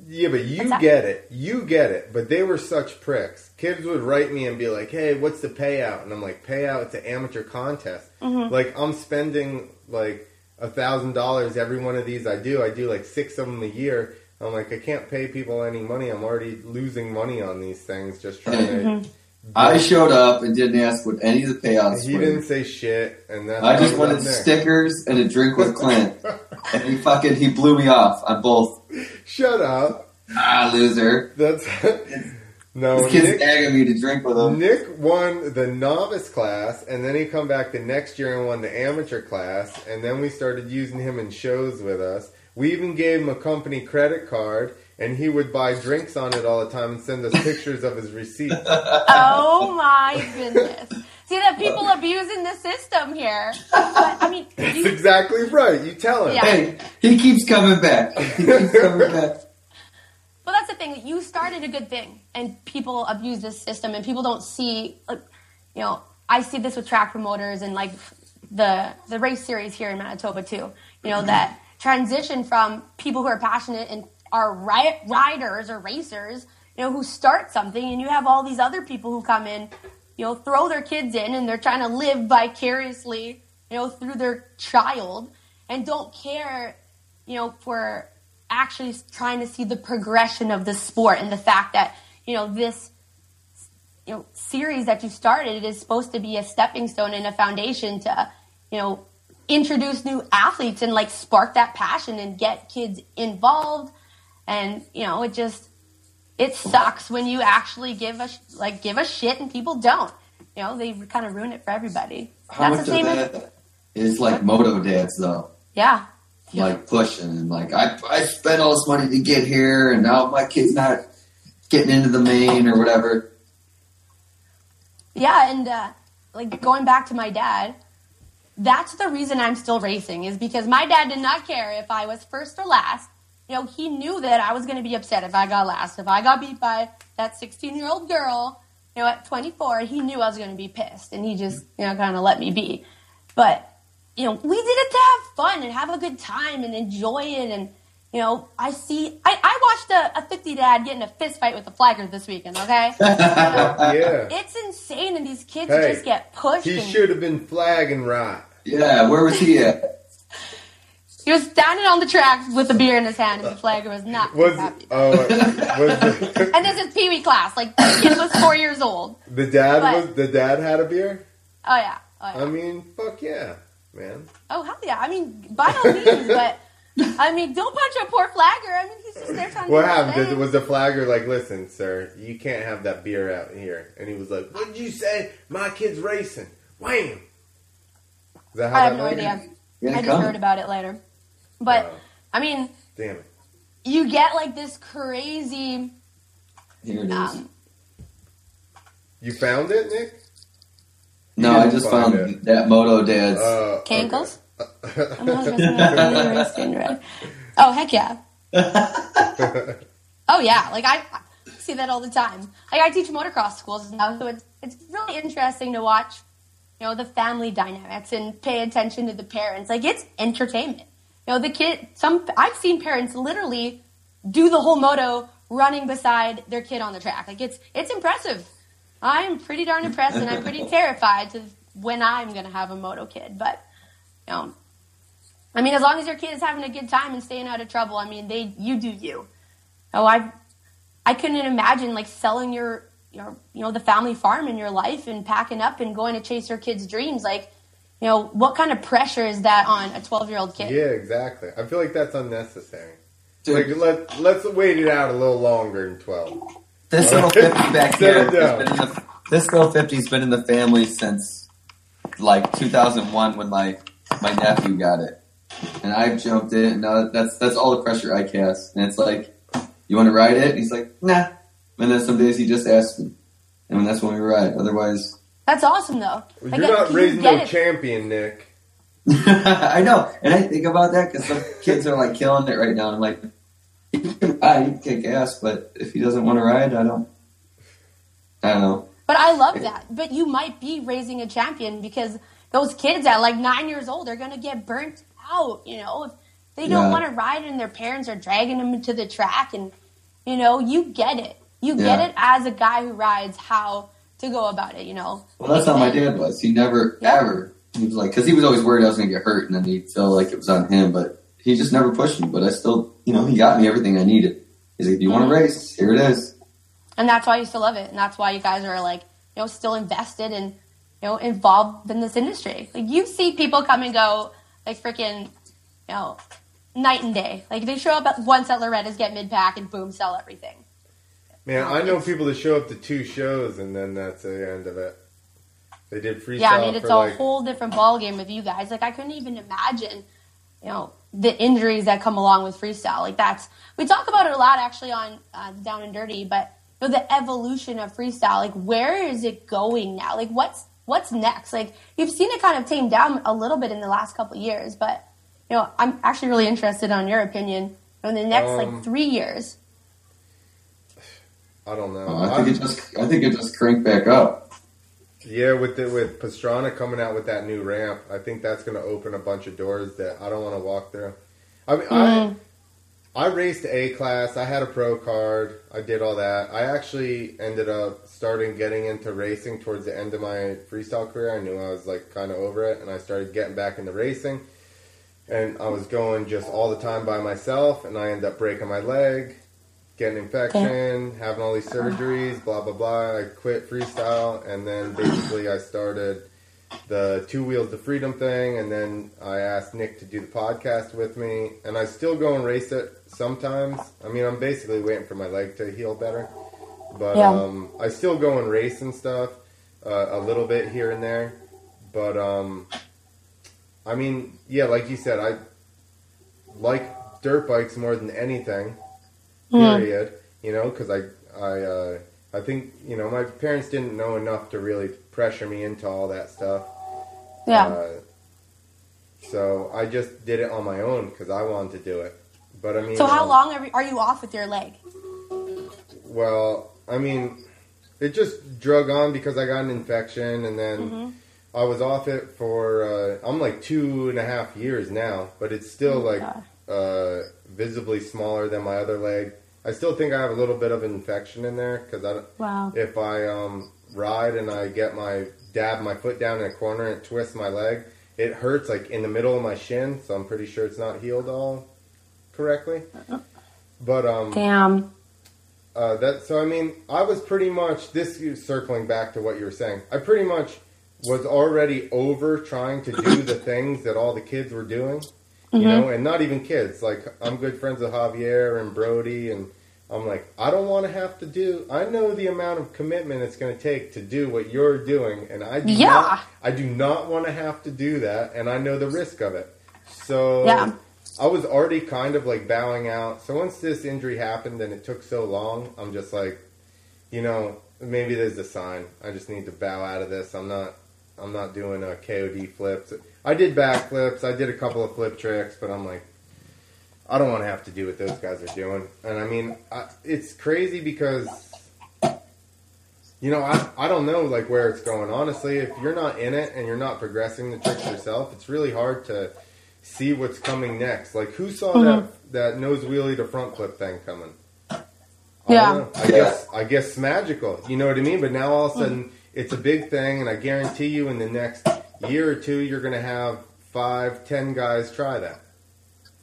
Yeah, but you get it. You get it. But they were such pricks. Kids would write me and be like, "Hey, what's the payout?" And I'm like, "Payout? It's an amateur contest. Mm-hmm. Like I'm spending like a thousand dollars every one of these I do. I do like six of them a year. I'm like, I can't pay people any money. I'm already losing money on these things just trying Mm-hmm. to. I showed up and didn't ask what any of the payouts He were. didn't say shit, and then I just wanted stickers and a drink with Clint, and he fucking he blew me off on both. Shut up. Ah, loser! That's no. This kid's Nick, nagging me to drink with him. Nick won the novice class, and then he come back the next year and won the amateur class, and then we started using him in shows with us. We even gave him a company credit card, and he would buy drinks on it all the time and send us pictures of his receipts. Oh my goodness! See that people abusing the system here. But I mean, That's you, exactly right. You tell him. Yeah. Hey, he keeps coming back. He keeps coming back. Well, that's the thing. You started a good thing, and people abuse this system, and people don't see. Like, you know, I see this with track promoters and like the the race series here in Manitoba too. You know that transition from people who are passionate and are ri- riders or racers. You know, who start something, and you have all these other people who come in. You know, throw their kids in, and they're trying to live vicariously. You know, through their child, and don't care. You know, for actually trying to see the progression of the sport and the fact that you know this you know series that you started is supposed to be a stepping stone and a foundation to you know introduce new athletes and like spark that passion and get kids involved and you know it just it sucks when you actually give a sh- like give a shit and people don't you know they kind of ruin it for everybody How that's much the of same as that is like moto dads though? yeah Like pushing and like I I spent all this money to get here, and now my kid's not getting into the main or whatever. Yeah, and uh, like going back to my dad, that's the reason I'm still racing is because my dad did not care if I was first or last. You know, he knew that I was going to be upset if I got last. If I got beat by that 16 year old girl, you know, at 24, he knew I was going to be pissed, and he just you know kind of let me be. But you know, we did it to have fun and have a good time and enjoy it and. You know, I see. I, I watched a, a 50 dad get in a fist fight with a flagger this weekend. Okay, Yeah. it's insane, and these kids Hey, just get pushed. He and- should have been flagging right. Yeah, where was he at? He was standing on the track with a beer in his hand, and the flagger was not Was happy. oh was the, And this is Pee Wee class. Like the kid was four years old. the dad But- was the dad had a beer? Oh yeah. Oh yeah. I mean, fuck yeah, man. oh hell yeah. I mean, by all means, but I mean, don't punch a poor flagger. I mean, he's just there trying What to. do happened? Did, was the flagger like, listen, sir, you can't have that beer out here? And he was like, what did you say? My kid's racing. Wham! Is that how I have that no idea. I gonna just come. heard about it later. But Wow. I mean, Damn it. you get like this crazy. Here it is. Um, You found it, Nick? no, I just found it. that moto dad's. Uh, Cankles? okay. I'm not missing out on the race game, right? Oh heck yeah! Oh yeah, like I, I see that all the time. Like I teach motocross schools now, so it's it's really interesting to watch, you know, the family dynamics and pay attention to the parents. Like it's entertainment. You know, the kid. Some I've seen parents literally do the whole moto running beside their kid on the track. Like it's it's impressive. I'm pretty darn impressed, and I'm pretty terrified to when I'm going to have a moto kid. But you know, I mean, as long as your kid is having a good time and staying out of trouble, I mean, they you do you. Oh, I I couldn't imagine like selling your your you know the family farm in your life and packing up and going to chase your kids' dreams. Like, you know, what kind of pressure is that on a 12 year old kid? Yeah, exactly. I feel like that's unnecessary. Dude, Like let let's wait it out a little longer than twelve. this little 50 back here, has been the, this little 50's been in the family since like 2001 when my, my nephew got it. And I've jumped it, and now that's, that's all the pressure I cast. And it's like, you want to ride it? And he's like, nah. And then some days he just asks me. And that's when we ride. Otherwise, That's awesome though. You're Like, not you raising get no it. champion, Nick. I know, and I think about that because some kids are like killing it right now. I'm like, he can ride, he can kick ass, but if he doesn't want to ride, I don't. I don't know. But I love that. But you might be raising a champion because those kids at like nine years old are going to get burnt out. You know, if they don't Yeah. want to ride and their parents are dragging them into the track, and you know, you get it. You Yeah. get it as a guy who rides how to go about it. You know. Well, that's how my dad was. He never Yeah. ever. He was like, because he was always worried I was going to get hurt, and then he'd feel like it was on him. But he just never pushed me. But I still, you know, he got me everything I needed. He's like, "Do you want to Mhm. race? Here it is." and that's why you still love it, and that's why you guys are like, you know, still invested and you know involved in this industry. Like you see people come and go, like freaking, you know, night and day. Like they show up at once at Loretta's, get mid pack, and boom, sell everything. Man, I know people that show up to two shows and then that's the end of it. They did freestyle yeah, I mean it's a like whole different ball game with you guys. Like I couldn't even imagine, you know, the injuries that come along with freestyle. Like that's we talk about it a lot actually on uh, Down and Dirty, but you know, the evolution of freestyle. Like where is it going now? Like what's what's next? Like you've seen it kind of tame down a little bit in the last couple of years, but you know I'm actually really interested on your opinion in the next Um, like three years. I don't know. I think it just, I think it just cranked back up. Yeah, with the, with Pastrana coming out with that new ramp, I think that's going to open a bunch of doors that I don't want to walk through. I mean, Mhm. I I raced A class. I had a pro card. I did all that. I actually ended up starting getting into racing towards the end of my freestyle career. I knew I was like kind of over it, and I started getting back into racing. And I was going just all the time by myself, and I ended up breaking my leg, getting infection, having all these surgeries, blah blah blah. I quit freestyle, and then basically I started the two wheels to freedom thing, and then I asked Nick to do the podcast with me, and I still go and race it sometimes. I mean, I'm basically waiting for my leg to heal better, but Yeah. um, I still go and race and stuff uh, a little bit here and there. But um, I mean, yeah, like you said, I like dirt bikes more than anything. Period. You know, because I I uh, I think you know my parents didn't know enough to really pressure me into all that stuff. Yeah. Uh, so I just did it on my own because I wanted to do it. But I mean, so how um, long are, are you off with your leg? Well, I mean, it just drug on because I got an infection, and then Mhm. I was off it for uh, I'm like two and a half years now, but it's still like God. uh, visibly smaller than my other leg. I still think I have a little bit of infection in there because I Wow. if I um, ride and I get my dab my foot down in a corner and twist my leg, it hurts like in the middle of my shin. So I'm pretty sure it's not healed all correctly. But um, Damn. uh, that so I mean I was pretty much this is circling back to what you were saying. I pretty much was already over trying to do the things that all the kids were doing, you mm-hmm. know, and not even kids. Like I'm good friends with Javier and Brody, and I'm like I don't want to have to do. I know the amount of commitment it's going to take to do what you're doing, and I do Yeah. not. I do not want to have to do that, and I know the risk of it. So Yeah. I was already kind of like bowing out. So once this injury happened and it took so long, I'm just like, you know, maybe there's a sign. I just need to bow out of this. I'm not, I'm not doing a KOD flips. I did back flips. I did a couple of flip tricks, but I'm like, I don't want to have to do what those guys are doing. And I mean, I, it's crazy because, you know, I, I don't know like where it's going. Honestly, if you're not in it and you're not progressing the tricks yourself, it's really hard to see what's coming next. Like who saw Mm-hmm. that that nose wheelie to front flip thing coming? Yeah. don't. I guess I guess magical. You know what I mean? But now all of a sudden Mm-hmm. it's a big thing, and I guarantee you, in the next year or two, you're going to have five, ten guys try that,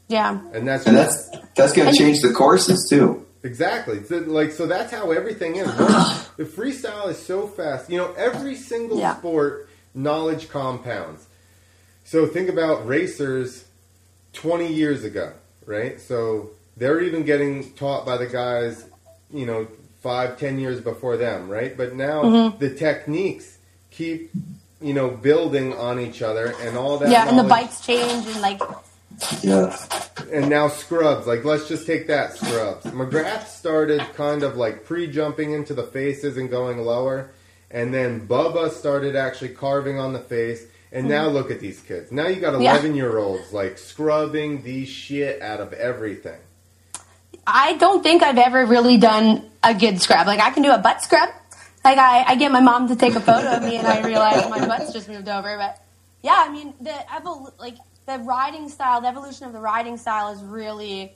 Yeah. and that's And that's that's gonna change the courses too. Exactly. So, like so that's how everything is. The freestyle is so fast. You know, every single Yeah. sport knowledge compounds. So think about racers 20 years ago, right? So they're even getting taught by the guys, you know, five, ten years before them, right? But now Mhm. the techniques keep, you know, building on each other and all that. Yeah, and the bikes change and like Yeah. and now scrubs. Like, let's just take that scrubs. McGrath started kind of like pre-jumping into the faces and going lower, and then Bubba started actually carving on the face. And now look at these kids. Now you got Mm-hmm. Yeah. eleven-year-olds like scrubbing the shit out of everything. I don't think I've ever really done a good scrub. Like I can do a butt scrub. Like I, I get my mom to take a photo of me and I realize my butt's just moved over. But yeah, I mean the evol- like the riding style, the evolution of the riding style has really,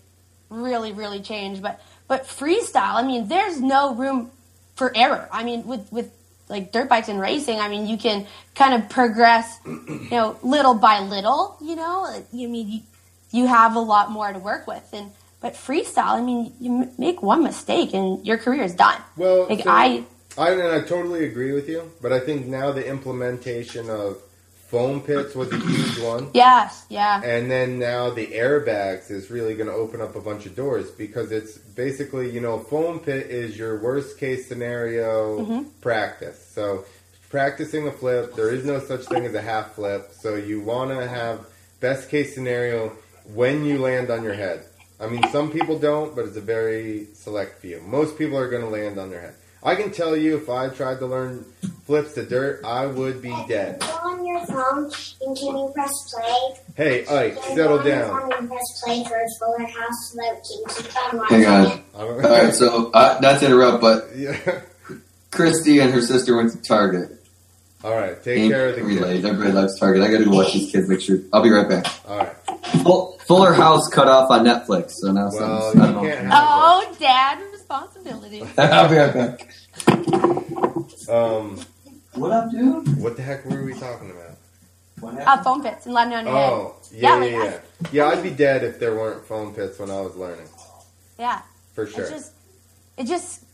really, really changed. But but freestyle, I mean, there's no room for error. I mean, with with like dirt bikes and racing, I mean, you can kind of progress, you know, little by little. You know, you mean you, you have a lot more to work with and. But freestyle, I mean, you make one mistake and your career is done. Well, Like so- I, I and I totally agree with you, but I think now the implementation of foam pits was a huge one. yes, yeah, And then now the airbags is really going to open up a bunch of doors because it's basically, you know, foam pit is your worst case scenario Mhm. practice. So practicing a flip, there is no such thing as a half flip. So you want to have best case scenario when you land on your head. I mean, some people don't, but it's a very select few. Most people are going to land on their head. I can tell you if I tried to learn flips to dirt, I would be dead. Go on your phone and can you press play? Hey, Ike, Can settle go down. phone and press play for Fuller House Float and keep on Hang on. it? I don't All right. So uh, not to interrupt, but Yeah. Christy and her sister went to Target. All right. Take Ain't care of the relays. kids. Everybody loves Target. I got to go watch these kids. Make sure. I'll be right back. All right. Full, Fuller House cut off on Netflix, so now Well, some, I don't know. Oh, dad responsibility. I'll be right back. Um, What up, dude? what the heck were we talking about? What Uh, foam pits and landing on your head. Oh, yeah, Yeah, yeah, like, yeah. Yeah, I'd be dead if there weren't foam pits when I was learning, Yeah, for sure. it just it just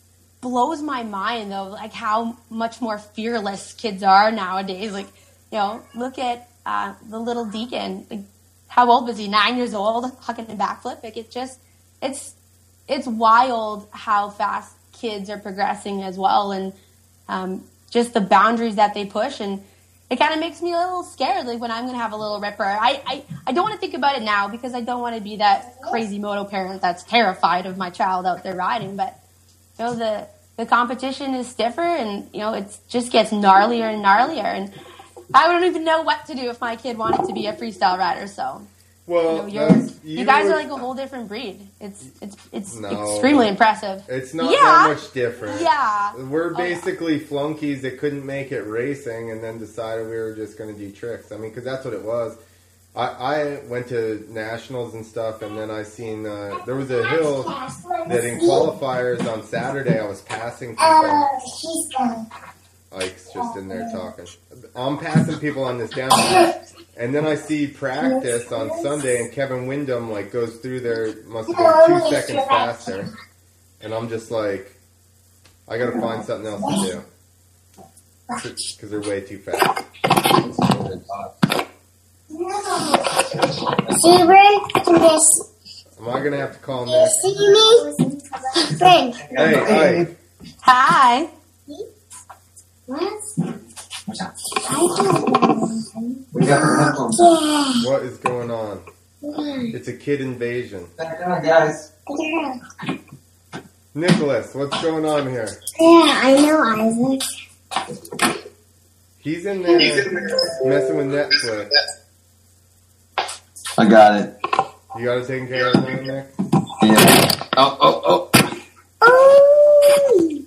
blows my mind though, like how much more fearless kids are nowadays. Like, you know, look at uh, the little deacon. Like, how old was he? Nine years old, hucking a backflip. Like, it just it's it's wild how fast kids are progressing as well, and um, just the boundaries that they push and. It kind of makes me a little scared, like when I'm gonna have a little ripper. I, I, I don't want to think about it now because I don't want to be that crazy moto parent that's terrified of my child out there riding. But you know the the competition is stiffer, and you know it just gets gnarlier and gnarlier. And I don't even know what to do if my kid wanted to be a freestyle rider. So you, well, know, you're, that's- you, guys would- are like a whole different breed. It's it's it's No. extremely impressive. It's not Yeah. that much different. Yeah. We're Oh, yeah. basically flunkies that couldn't make it racing and then decided we were just going to do tricks. I mean, because that's what it was. I, I went to nationals and stuff, and then I seen uh, there was a hill that in qualifiers on Saturday I was passing people. Oh, she's gone. Ike's just in there talking. I'm passing people on this downhill, and then I see practice on Sunday, and Kevin Windham like goes through there, must have been two seconds faster, and I'm just like, I gotta find something else to do because they're way too fast. See, This. Am I gonna have to call You see me? Bryn. Hey, Ike, Hi. What? I We got our headphones. what is going on? It's a kid invasion. Back on, guys. Nicholas, what's going on here? Yeah, I know, Isaac. He's in there messing with Netflix. I got it. You got it taken care of now, Nick? Yeah. Oh, oh, oh. Oh!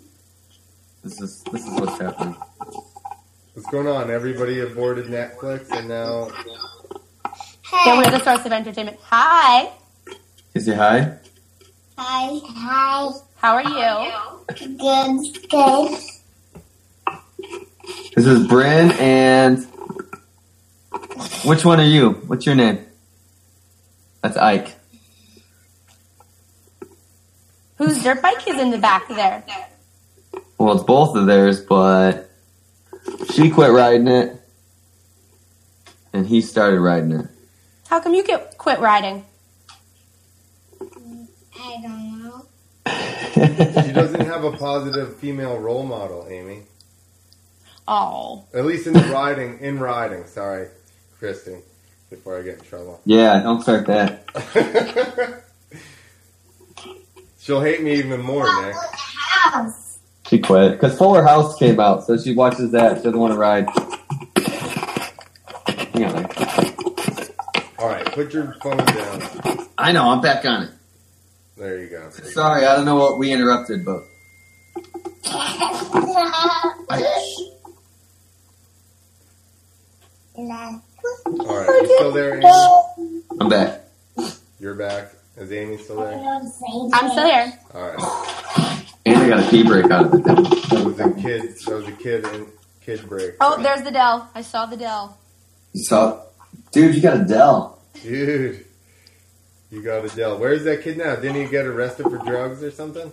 This is this is what's happening. What's going on? Everybody aborted Netflix, and now Yeah, we're the source of entertainment. Hi. Is it hi? Hi. Hi. How are you? Good. Good. This is Bryn and which one are you? What's your name? That's Ike. Whose dirt bike is in the back there? Well, it's both of theirs, but she quit riding it, and he started riding it. How come you get quit riding? I don't know. She doesn't have a positive female role model, Amy. Oh. At least in the riding, in riding. Sorry, Christy. Before I get in trouble. yeah, don't start that. She'll hate me even more, Nick. House. She quit because Fuller House came out, so she watches that. She doesn't want to ride. Hang on. All right, put your phone down. I know. I'm back on it. There you go. Sorry, I don't know what we interrupted, but All right, you still there, Amy? I'm back. You're back. Is Amy still there? I'm still here. All right. And I got a pee break out of it. Then. That was a kid. That was a kid and kid break. Oh, there's the Dell. I saw the Dell. You saw, dude. You got a Dell. Dude, you got a Dell. Where's that kid now? Didn't he get arrested for drugs or something?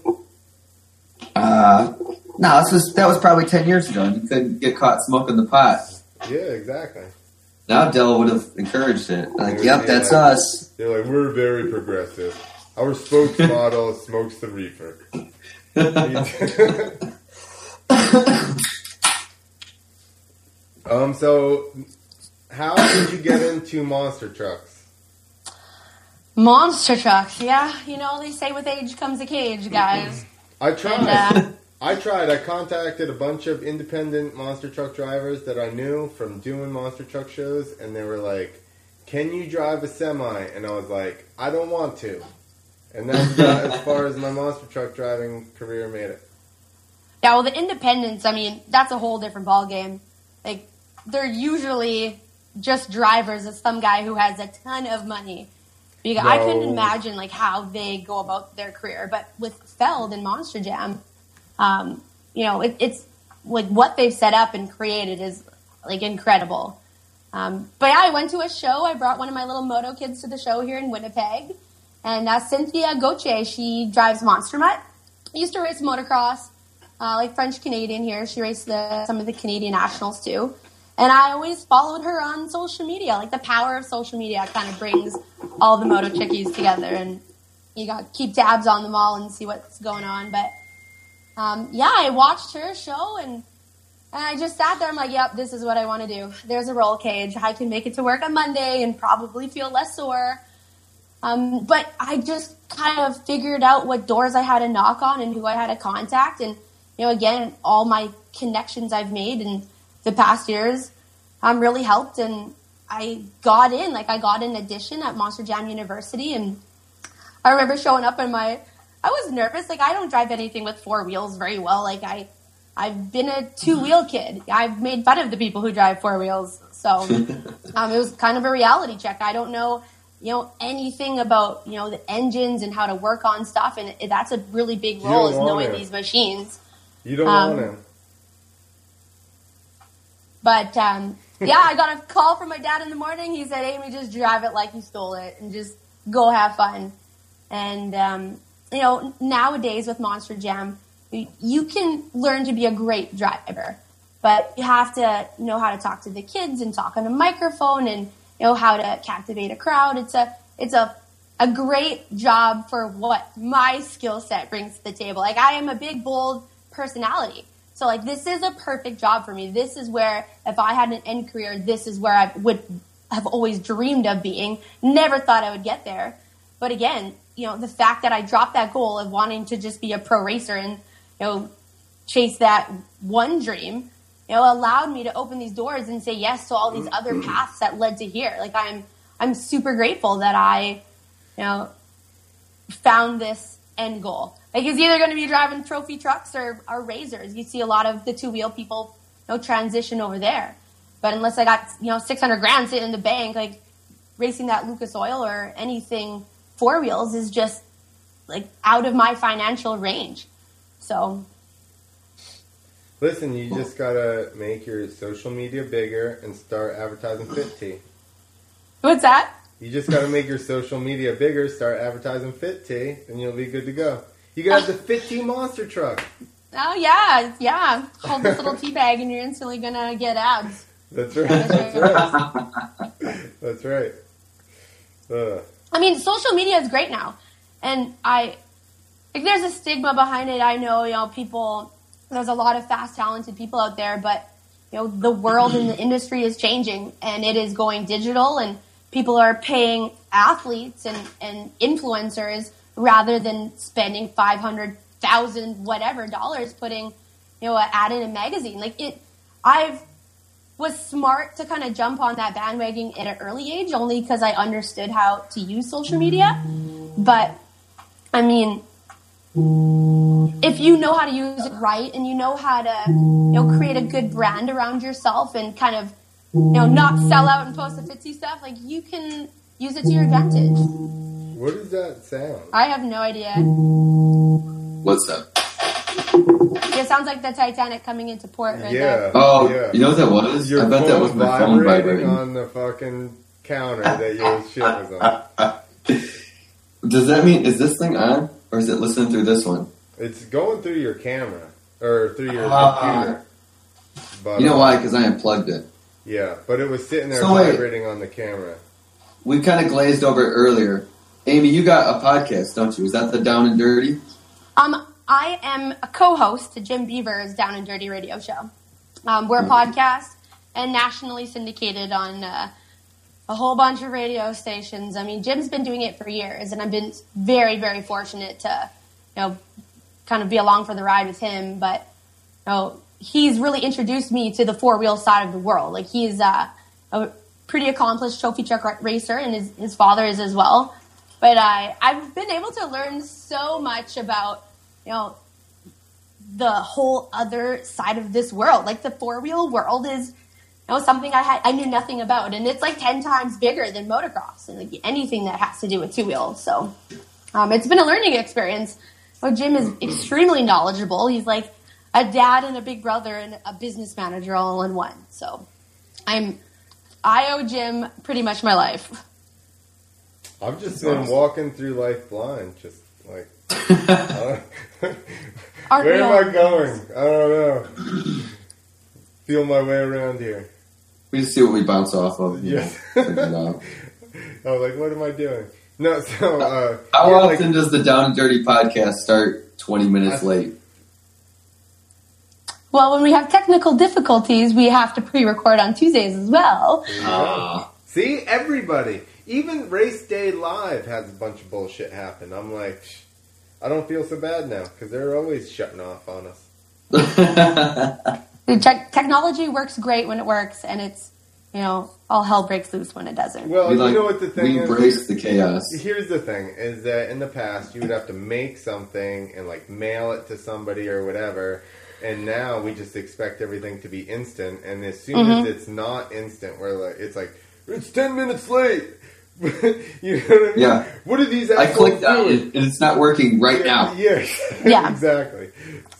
Uh, no, this was that was probably ten years ago, and you couldn't get caught smoking the pot. Yeah, exactly. Now Dell would have encouraged it. Like, They yep, would that's like- us. They're like, we're very progressive. Our spokesmodel smokes the reefer. um. So, how did you get into monster trucks? Monster trucks. Yeah, you know, they say with age comes a cage, guys. I tried. And, uh, I tried. I contacted a bunch of independent monster truck drivers that I knew from doing monster truck shows, and they were like, "Can you drive a semi?" And I was like, "I don't want to." And that's about as far as my monster truck driving career made it. Yeah, well, the independents, I mean, that's a whole different ballgame. Like, they're usually just drivers of some guy who has a ton of money. Because I couldn't imagine, like, how they go about their career. But with Feld and Monster Jam, um, you know, it, it's like what they've set up and created is, like, incredible. Um, but yeah, I went to a show. I brought one of my little moto kids to the show here in Winnipeg. And uh, Cynthia Gauthier, she drives Monster Mutt. Used to race motocross, uh, like French Canadian here. She raced the, some of the Canadian nationals too. And I always followed her on social media. Like the power of social media kind of brings all the moto chickies together, and you got keep tabs on them all and see what's going on. But um, yeah, I watched her show and. And I just sat there. I'm like, yep, this is what I want to do. There's a roll cage. I can make it to work on Monday and probably feel less sore. Um, but I just kind of figured out what doors I had to knock on and who I had to contact. And, you know, again, all my connections I've made in the past years um, really helped. And I got in, like, I got an addition at Monster Jam University. And I remember showing up in my, I was nervous. Like, I don't drive anything with four wheels very well. Like, I, I've been a two wheel kid. I've made fun of the people who drive four wheels. So um, it was kind of a reality check. I don't know, you know, anything about you know the engines and how to work on stuff, and that's a really big role is knowing these machines. You don't Um, want him. But um, yeah, I got a call from my dad in the morning. He said, "Amy, just drive it like you stole it, and just go have fun." And um, you know, nowadays with Monster Jam, you- can learn to be a great driver, but you have to know how to talk to the kids and talk on a microphone, and know how to captivate a crowd. It's a it's a a great job for what my skill set brings to the table. Like I am a big, bold personality. So like this is a perfect job for me. This is where if I had an end career, this is where I would have always dreamed of being. Never thought I would get there. But again, you know, the fact that I dropped that goal of wanting to just be a pro racer and, you know, chase that one dream, you know, allowed me to open these doors and say yes to all these mm-hmm. other paths that led to here. Like I'm I'm super grateful that I, you know, found this end goal. Like it's either going to be driving trophy trucks or, or razors. You see a lot of the two wheel people, you know, transition over there. But unless I got you know 600 grand sitting in the bank, like racing that Lucas Oil or anything four wheels is just like out of my financial range. So Listen, you just gotta make your social media bigger and start advertising Fit Tea. what's that? You just gotta make your social media bigger, start advertising Fit Tea, and you'll be good to go. You have the Fit Tea monster truck. Oh yeah, yeah. Hold this little tea bag and you're instantly gonna get abs. That's right. That's right. That's right. Ugh. I mean, social media is great now, and I like there's a stigma behind it. I know, you know, people. There's a lot of fast, talented people out there, but you know, the world and the industry is changing, and it is going digital, and people are paying athletes and and influencers rather than spending five hundred thousand whatever dollars putting you know an ad in a magazine. Like it, I've was smart to kind of jump on that bandwagon at an early age only because I understood how to use social media. Mm-hmm. But I mean, if you know how to use it right and you know how to, you know, create a good brand around yourself and kind of, you know, not sell out and post the Fit Tea stuff, like you can use it to your advantage. What does that sound? I have no idea. What's up? It sounds like the Titanic coming into port right Yeah. there. Oh, Yeah. you know what that was? Your I bet that was phone my phone vibrating vibrating. on the fucking counter that your shit was on. Does that mean is this thing on, or is it listening through this one? It's going through your camera or through your Ah. computer. But, You know uh, why? Because I unplugged it. Yeah, but it was sitting there So wait. vibrating on the camera. We kind of glazed over it earlier. Amy, you got a podcast, don't you? Is that the Down and Dirty? Um, I am a co-host to Jim Beaver's Down and Dirty Radio Show. Um, we're a podcast and nationally syndicated on uh, a whole bunch of radio stations. I mean, Jim's been doing it for years, and I've been very, very fortunate to, you know, kind of be along for the ride with him. But you know, he's really introduced me to the four wheel side of the world. Like he's uh, a pretty accomplished trophy truck racer, and his his father is as well. But I I've been able to learn so much about you know the whole other side of this world. Like the four wheel world is you know something I had I knew nothing about, and it's like ten times bigger than motocross and like anything that has to do with two wheels. So um, it's been a learning experience. Well, Jim is extremely knowledgeable. He's like a dad and a big brother and a business manager all in one. So I'm I owe Jim pretty much my life. I've just been walking through life blind, just like. where am? I going? I don't know. Feel my way around here. We just see what we bounce off of. you Yes. know, figure it out. I was like, what am I doing? No, so uh, How yeah, like- often does the Down and Dirty podcast start 20 minutes I- late? Well, when we have technical difficulties, we have to pre-record on Tuesdays as well. There you go. See, everybody, even Race Day Live has a bunch of bullshit happen. I'm like, I don't feel so bad now because they're always shutting off on us. The te- technology works great when it works, and it's you know all hell breaks loose when it doesn't. Well, we you like, know what the thing we is? embrace the chaos. Here's the thing: is that in the past you would have to make something and like mail it to somebody or whatever, and now we just expect everything to be instant. And as soon Mm-hmm. as it's not instant, we're like, it's like it's ten minutes late. you know what I mean? Yeah. What are these? I assholes clicked on doing? it and it's not working right yeah, now. Yeah. Yeah. exactly.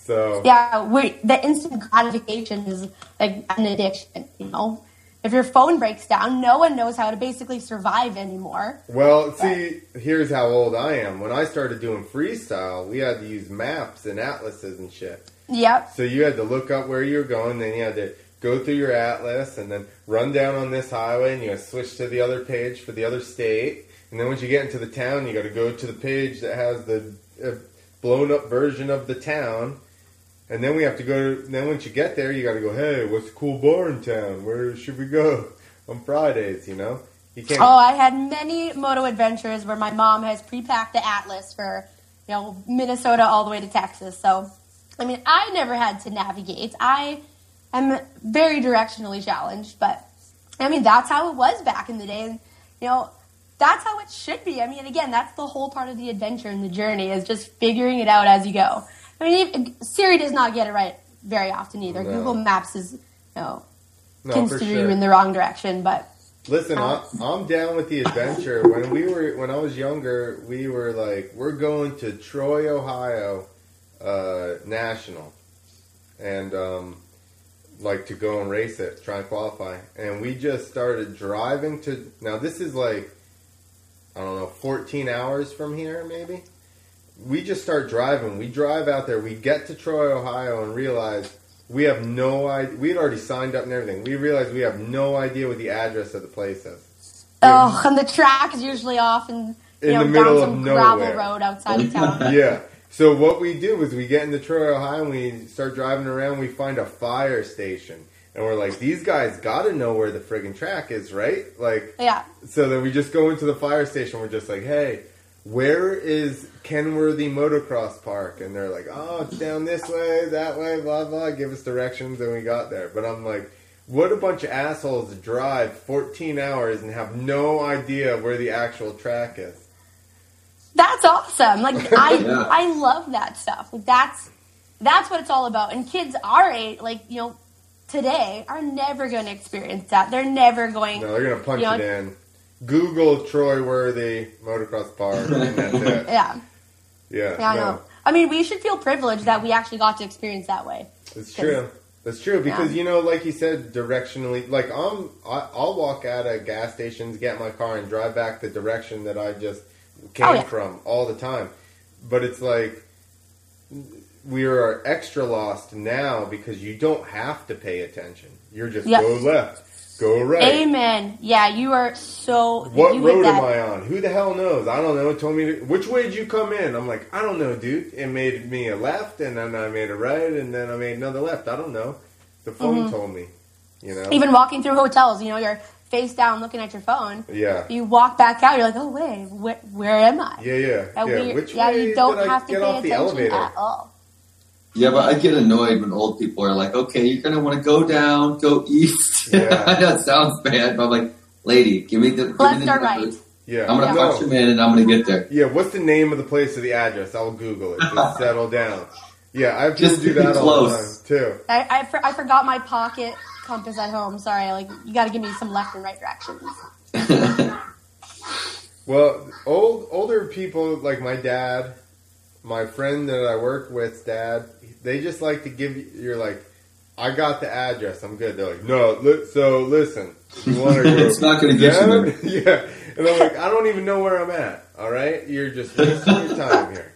So Yeah, we, the instant gratification is like an addiction. You know, if your phone breaks down, no one knows how to basically survive anymore. Well, see, here's how old I am. When I started doing freestyle, we had to use maps and atlases and shit. Yep. So you had to look up where you were going, then you had to go through your atlas and then run down on this highway and you switch to the other page for the other state. And then once you get into the town, you got to go to the page that has the uh, blown up version of the town. And then we have to go. To, Then once you get there, you got to go. Hey, what's a cool bar in town? Where should we go on Fridays? You know, you can't. Oh, I had many moto adventures where my mom has pre-packed the atlas for you know Minnesota all the way to Texas. So, I mean, I never had to navigate. I am very directionally challenged, but I mean that's how it was back in the day. And, you know, that's how it should be. I mean, again, that's the whole part of the adventure and the journey is just figuring it out as you go. I mean, Siri does not get it right very often either. No. Google Maps is you know no, can steer sure. you in the wrong direction, but Listen, I, I'm down with the adventure. When we were, when I was younger, we were like, we're going to Troy, Ohio, uh, national, and um, like to go and race it, try and qualify. And we just started driving to. Now this is like, I don't know, 14 hours from here, maybe. We just start driving. We drive out there. We get to Troy, Ohio, and realize we have no idea. We had already signed up and everything. We realized we have no idea what the address of the place is. Oh, and the track is usually off and you In know the middle down of some gravel nowhere. road outside of town. yeah. So what we do is we get into Troy, Ohio, and we start driving around. We find a fire station, and we're like, "These guys got to know where the friggin' track is, right?" Like, yeah. so then we just go into the fire station. We're just like, "Hey, where is Kenworthy Motocross Park?" And they're like, "Oh, it's down this way, that way, blah blah." Give us directions, and we got there. But I'm like. What a bunch of assholes to drive 14 hours and have no idea where the actual track is. That's awesome. Like I Yeah. I love that stuff. Like that's that's what it's all about. And kids our age, like, you know, today are never going to experience that. They're never going No, they're gonna punch You know- it in. Google Troy Worthy Motocross Park, and that's it. Yeah. Yeah, Yeah, I no, know. I mean, we should feel privileged that we actually got to experience that way. it's true. That's true because Yeah. you know, like you said, directionally. Like I'm, I, I'll walk out of gas stations, get my car, and drive back the direction that I just came Oh, yeah. from all the time. But it's like we are extra lost now because you don't have to pay attention. You're just Yep. go left, go right. Amen. Yeah, you are so What road am I on? Who the hell knows? I don't know. It told me to, which way did you come in? I'm like, I don't know, dude. It made me a left, and then I made a right, and then I made another left. I don't know. The phone told me. You know. Mm-hmm. Even walking through hotels, you know, you're face down looking at your phone. yeah. You walk back out, you're like, oh wait, where, where am I? Yeah, yeah, That yeah. we- Which yeah, way you don't have to get pay attention elevator? at all. Yeah, but I get annoyed when old people are like, "Okay, you're gonna want to go down, go east." Yeah. I know it sounds bad, but I'm like, "Lady, give me the give Left me the or right? Yeah. I'm gonna no. punch him in, and I'm gonna get there." Yeah. What's the name of the place or the address? I'll Google it. Just settle down. Yeah, I have Just do be that all the time too. I, I, for, I forgot my pocket compass at home. Sorry, like you got to give me some left and right directions. Well, old older people like my dad, my friend that I work with, dad, they just like to give you. You're like, I got the address. I'm good. They're like, no. Li- so listen, you want to go? It's not gonna get you there. yeah, and I'm like, I don't even know where I'm at. All right, you're just wasting your time here.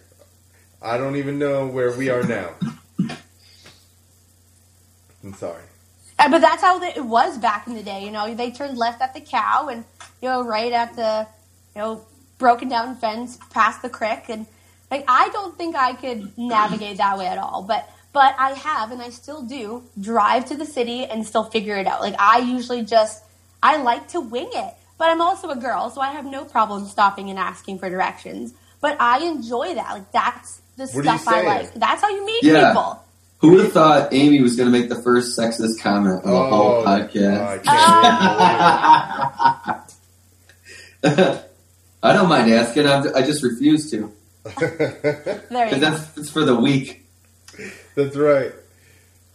I don't even know where we are now. I'm sorry. Uh, but that's how it was back in the day. You know, they turned left at the cow and you know right at the you know broken down fence past the creek, and like I don't think I could navigate that way at all. But but I have, and I still do drive to the city and still figure it out. Like I usually just I like to wing it, but I'm also a girl, so I have no problem stopping and asking for directions. But I enjoy that. Like that's the What stuff I like. That's how you meet Yeah. people. Who would have thought Amy was gonna make the first sexist comment on the whole podcast? can't I don't mind asking. I'm, I just refuse to. Wait There you Because go. that's it's for the week. That's right.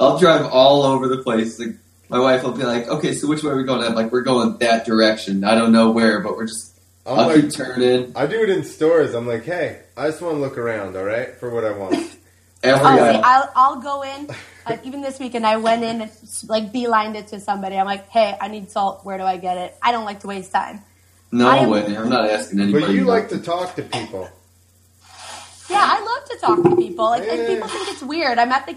I'll drive all over the place. Like, my wife will be like, "Okay, so which way are we going?" I'm like, "We're going that direction. I don't know where, but we're just." I'm I'll like, keep turning. I do it in stores. I'm like, hey, I just want to look around, all right, for what I want. Every Oh, see. I'll, I'll go in. Uh, even this weekend, I went in and like beelined it to somebody. I'm like, "Hey, I need salt. Where do I get it? I don't like to waste time." No I am- way. I'm not asking anybody. But you like to talk to people. Yeah, I love to talk to people. Like, and people think it's weird. I'm at the.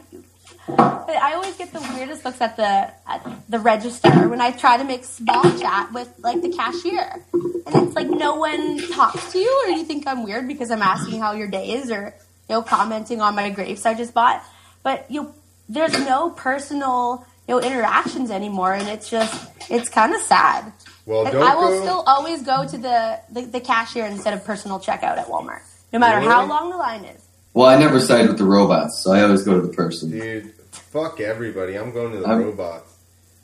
I always get the weirdest looks at the at the register when I try to make small chat with like the cashier, and it's like no one talks to you, or you think I'm weird because I'm asking how your day is, or you know commenting on my grapes I just bought. But you, know, there's no personal you know interactions anymore, and it's just it's kind of sad. Well, don't I will go. still always go to the, the, the cashier instead of personal checkout at Walmart, no matter Really? how long the line is. Well, I never side with the robots, so I always go to the person. Dude, fuck everybody. I'm going to the I'm- robots.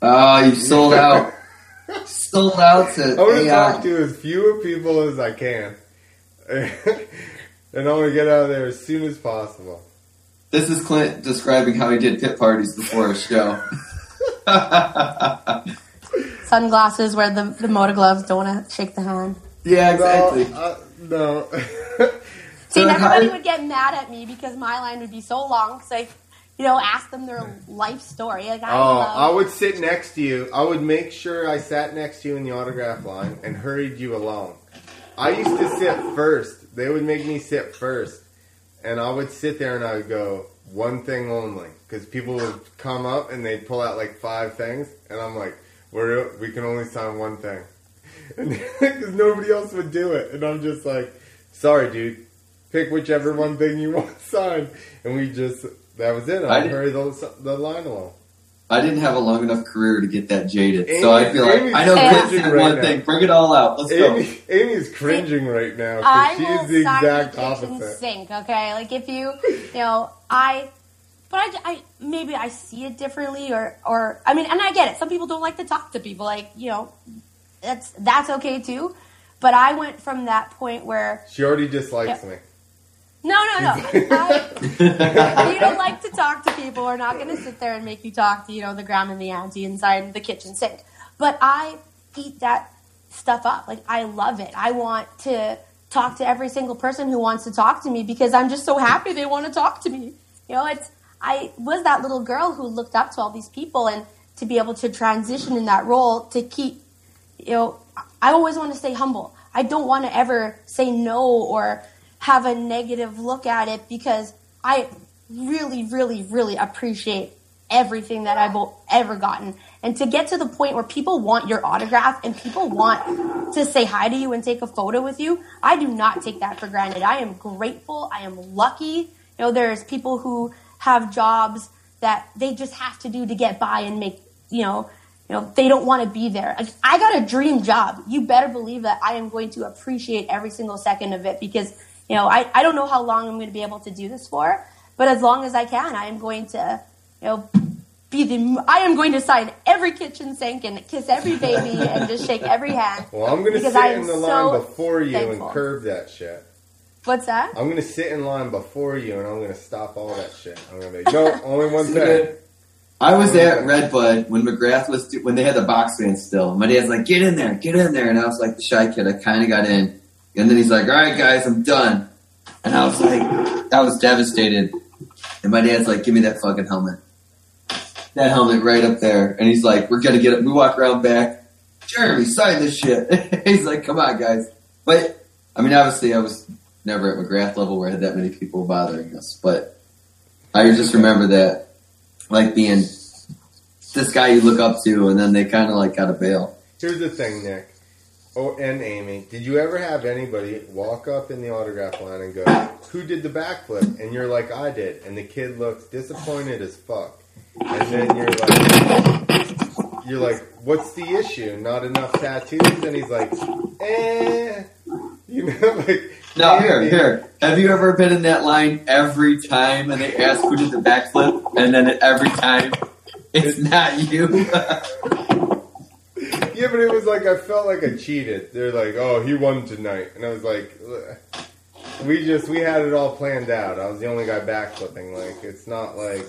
Oh, you sold out. sold out to I want to AI. talk to as few people as I can. and I want to get out of there as soon as possible. This is Clint describing how he did pit parties before a show. sunglasses, wear the the motor gloves, don't want to shake the hand. Yeah, No, exactly. uh, no. See, and So everybody would get mad at me because my line would be so long because I, you know, ask them their life story. Like I Oh, love, I would sit next to you. I would make sure I sat next to you in the autograph line and hurried you along. I used to sit first. They would make me sit first, and I would sit there and I would go one thing only because people would come up and they'd pull out like five things, and I'm like, "We're we can only sign one thing," because nobody else would do it, and I'm just like, "Sorry, dude." Pick whichever one thing you want signed, and we just that was it. I I did- hurry the, the line along. I didn't have a long enough career to get that jaded, so I Amy- feel like I know cringing kids said right one now. thing. Bring it all out. Let's go. Amy, Amy's cringing right now I because will she's the exact the kitchen opposite. sink. Okay, like if you, you know, I, but I, I maybe I see it differently, or or I mean, and I get it. Some people don't like to talk to people. Like you know, that's that's okay too. But I went from that point where She already dislikes Yeah. me. No, no, no. I, you don't like to talk to people. We're not going to sit there and make you talk to, you know, the grandma and the auntie inside the kitchen sink. But I eat that stuff up. Like, I love it. I want to talk to every single person who wants to talk to me because I'm just so happy they want to talk to me. You know, it's, I was that little girl who looked up to all these people and to be able to transition in that role to keep, you know, I always want to stay humble. I don't want to ever say no or have a negative look at it because I really, really, really appreciate everything that I've ever gotten. And to get to the point where people want your autograph and people want to say hi to you and take a photo with you, I do not take that for granted. I am grateful. I am lucky. You know, there's people who have jobs that they just have to do to get by and make, you know, you know, they don't want to be there. I got a dream job. You better believe that I am going to appreciate every single second of it because, you know, I, I don't know how long I'm going to be able to do this for, but as long as I can, I am going to, you know, be the, I am going to sign every kitchen sink and kiss every baby and just shake every hand. Well, I'm going to Because sit I am in the so line before you thankful. and curve that shit. What's that? I'm going to sit in line before you and I'm going to stop all that shit. I'm going to be, no, only one See, thing. I was at Redbud when McGrath was do- when they had the box fan still. My dad's like, "Get in there, get in there," and I was like the shy kid. I kind of got in, and then he's like, "All right, guys, I'm done," and I was like, I was devastated. And my dad's like, "Give me that fucking helmet." That helmet right up there, and he's like, "We're gonna get it." We walk around back. Jeremy, sign this shit. he's like, "Come on, guys." But I mean, obviously, I was never at McGrath level where I had that many people bothering us. But I just remember that like being this guy you look up to, and then they kind of like got to bail. Here's the thing, Nick. Oh, and Amy, did you ever have anybody walk up in the autograph line and go, "Who did the backflip?" And you're like, "I did," and the kid looks disappointed as fuck, and then you're like, "You're like, what's the issue? Not enough tattoos?" And he's like, "Eh," you know, like. Now here, here. Have you ever been in that line every time, and they ask who did the backflip, and then every time it's not you? Yeah, but it was like I felt like I cheated. They're like, "Oh, he won tonight," and I was like, "We just we had it all planned out." I was the only guy backflipping. Like, it's not like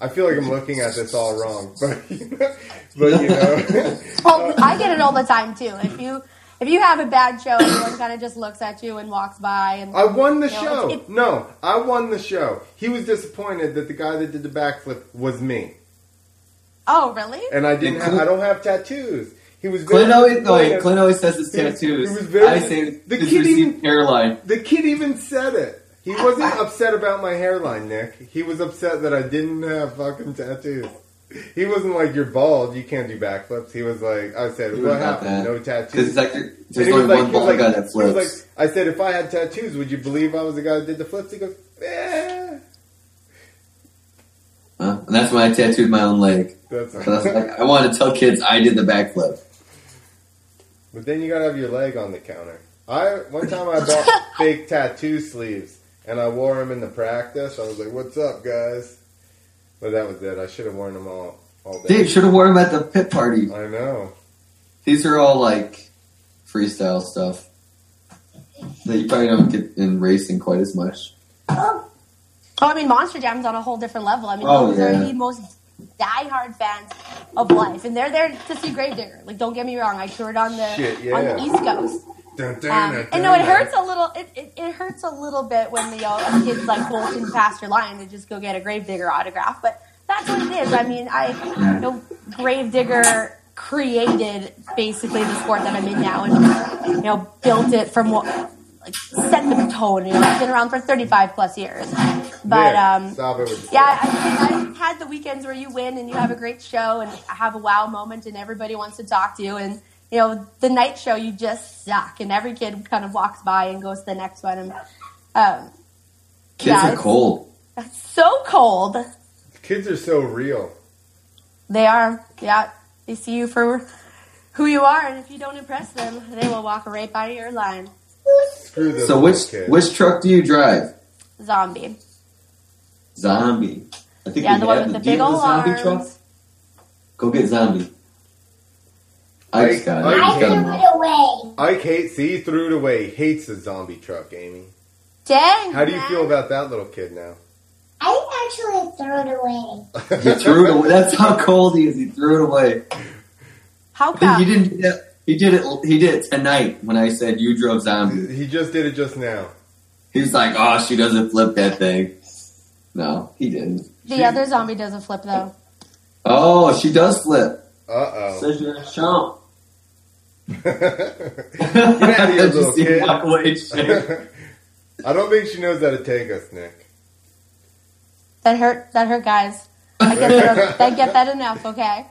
I feel like I'm looking at this all wrong, but you know, but you know, Well, I get it all the time too. If you if you have a bad show, everyone kind of just looks at you and walks by, and I won the You know, show. it's- it- no, I won the show. He was disappointed that the guy that did the backflip was me, oh really? and I didn't. Have, I don't have tattoos. He was very Clint always, no, wait. Clint always says his tattoos. he was very- I say the his kid even- hairline. The kid even said it. He wasn't upset about my hairline, Nick. He was upset that I didn't have fucking tattoos. He wasn't like, "You're bald, you can't do backflips." He was like, "I said, He what was happened? that. No Because tattoos." it's like there's only like- one bald like- guy that he was flips. like- I said, "If I had tattoos, would you believe I was the guy that did the flips?" He goes, "Eh." Huh? and that's when I tattooed my own leg. That's 'Cause I, was like, I wanted to tell kids I did the backflip. But then you gotta have your leg on the counter. I one time I bought fake tattoo sleeves and I wore them in the practice. I was like, "What's up, guys?" But that was it. I should have worn them all all day. Dave should have worn them at the pit party. I know. These are all like freestyle stuff that you probably don't get in racing quite as much. Um, Oh, I mean, Monster Jam's on a whole different level. I mean, Oh, those yeah. are the most diehard fans of life, and they're there to see Gravedigger. Like, don't get me wrong, I toured on the Shit, on the East Coast. Dun, dun, Um, and no, it hurts a little. It, it, it hurts a little bit when you know kid's like bolting past your line to just go get a Gravedigger autograph. But that's what it is. I mean, I you know Gravedigger created basically the sport that I'm in now, and you know built it from what like set the tone. You know, it's been around for 35 plus years. But Nick, um, stop it with yeah, I, I've had the weekends where you win and you have a great show and have a wow moment and everybody wants to talk to you. And, you know, the night show, you just suck. And every kid kind of walks by and goes to the next one. And um, Kids Yeah, are cold. it's so cold. Kids are so real. They are, yeah. They see you for who you are. And if you don't impress them, they will walk right by your line. Screw those So which kids. which truck do you drive? Zombie. Zombie. I think Yeah, we the one have with the do big have a old zombie arms. truck. Go get zombie. I just got it. I- I I just got threw it away. Ike hates. See, he threw it away. Hates the zombie truck, Amy. Dang. How do you man. feel about that little kid now? I actually threw it away. He threw it away. That's how cold he is. He threw it away. How He come? didn't. Do that. He did it. He did it tonight when I said you drove zombie. He just did it just now. He was like, "Oh, she doesn't flip that thing." No, he didn't. The other zombie doesn't flip, though. Oh, she does flip. Uh oh. Says you're a chump. Get out of here, little kid. walk away? I don't think she knows how to take us, Nick. That hurt. That hurt, guys. I get that. I get that enough. Okay.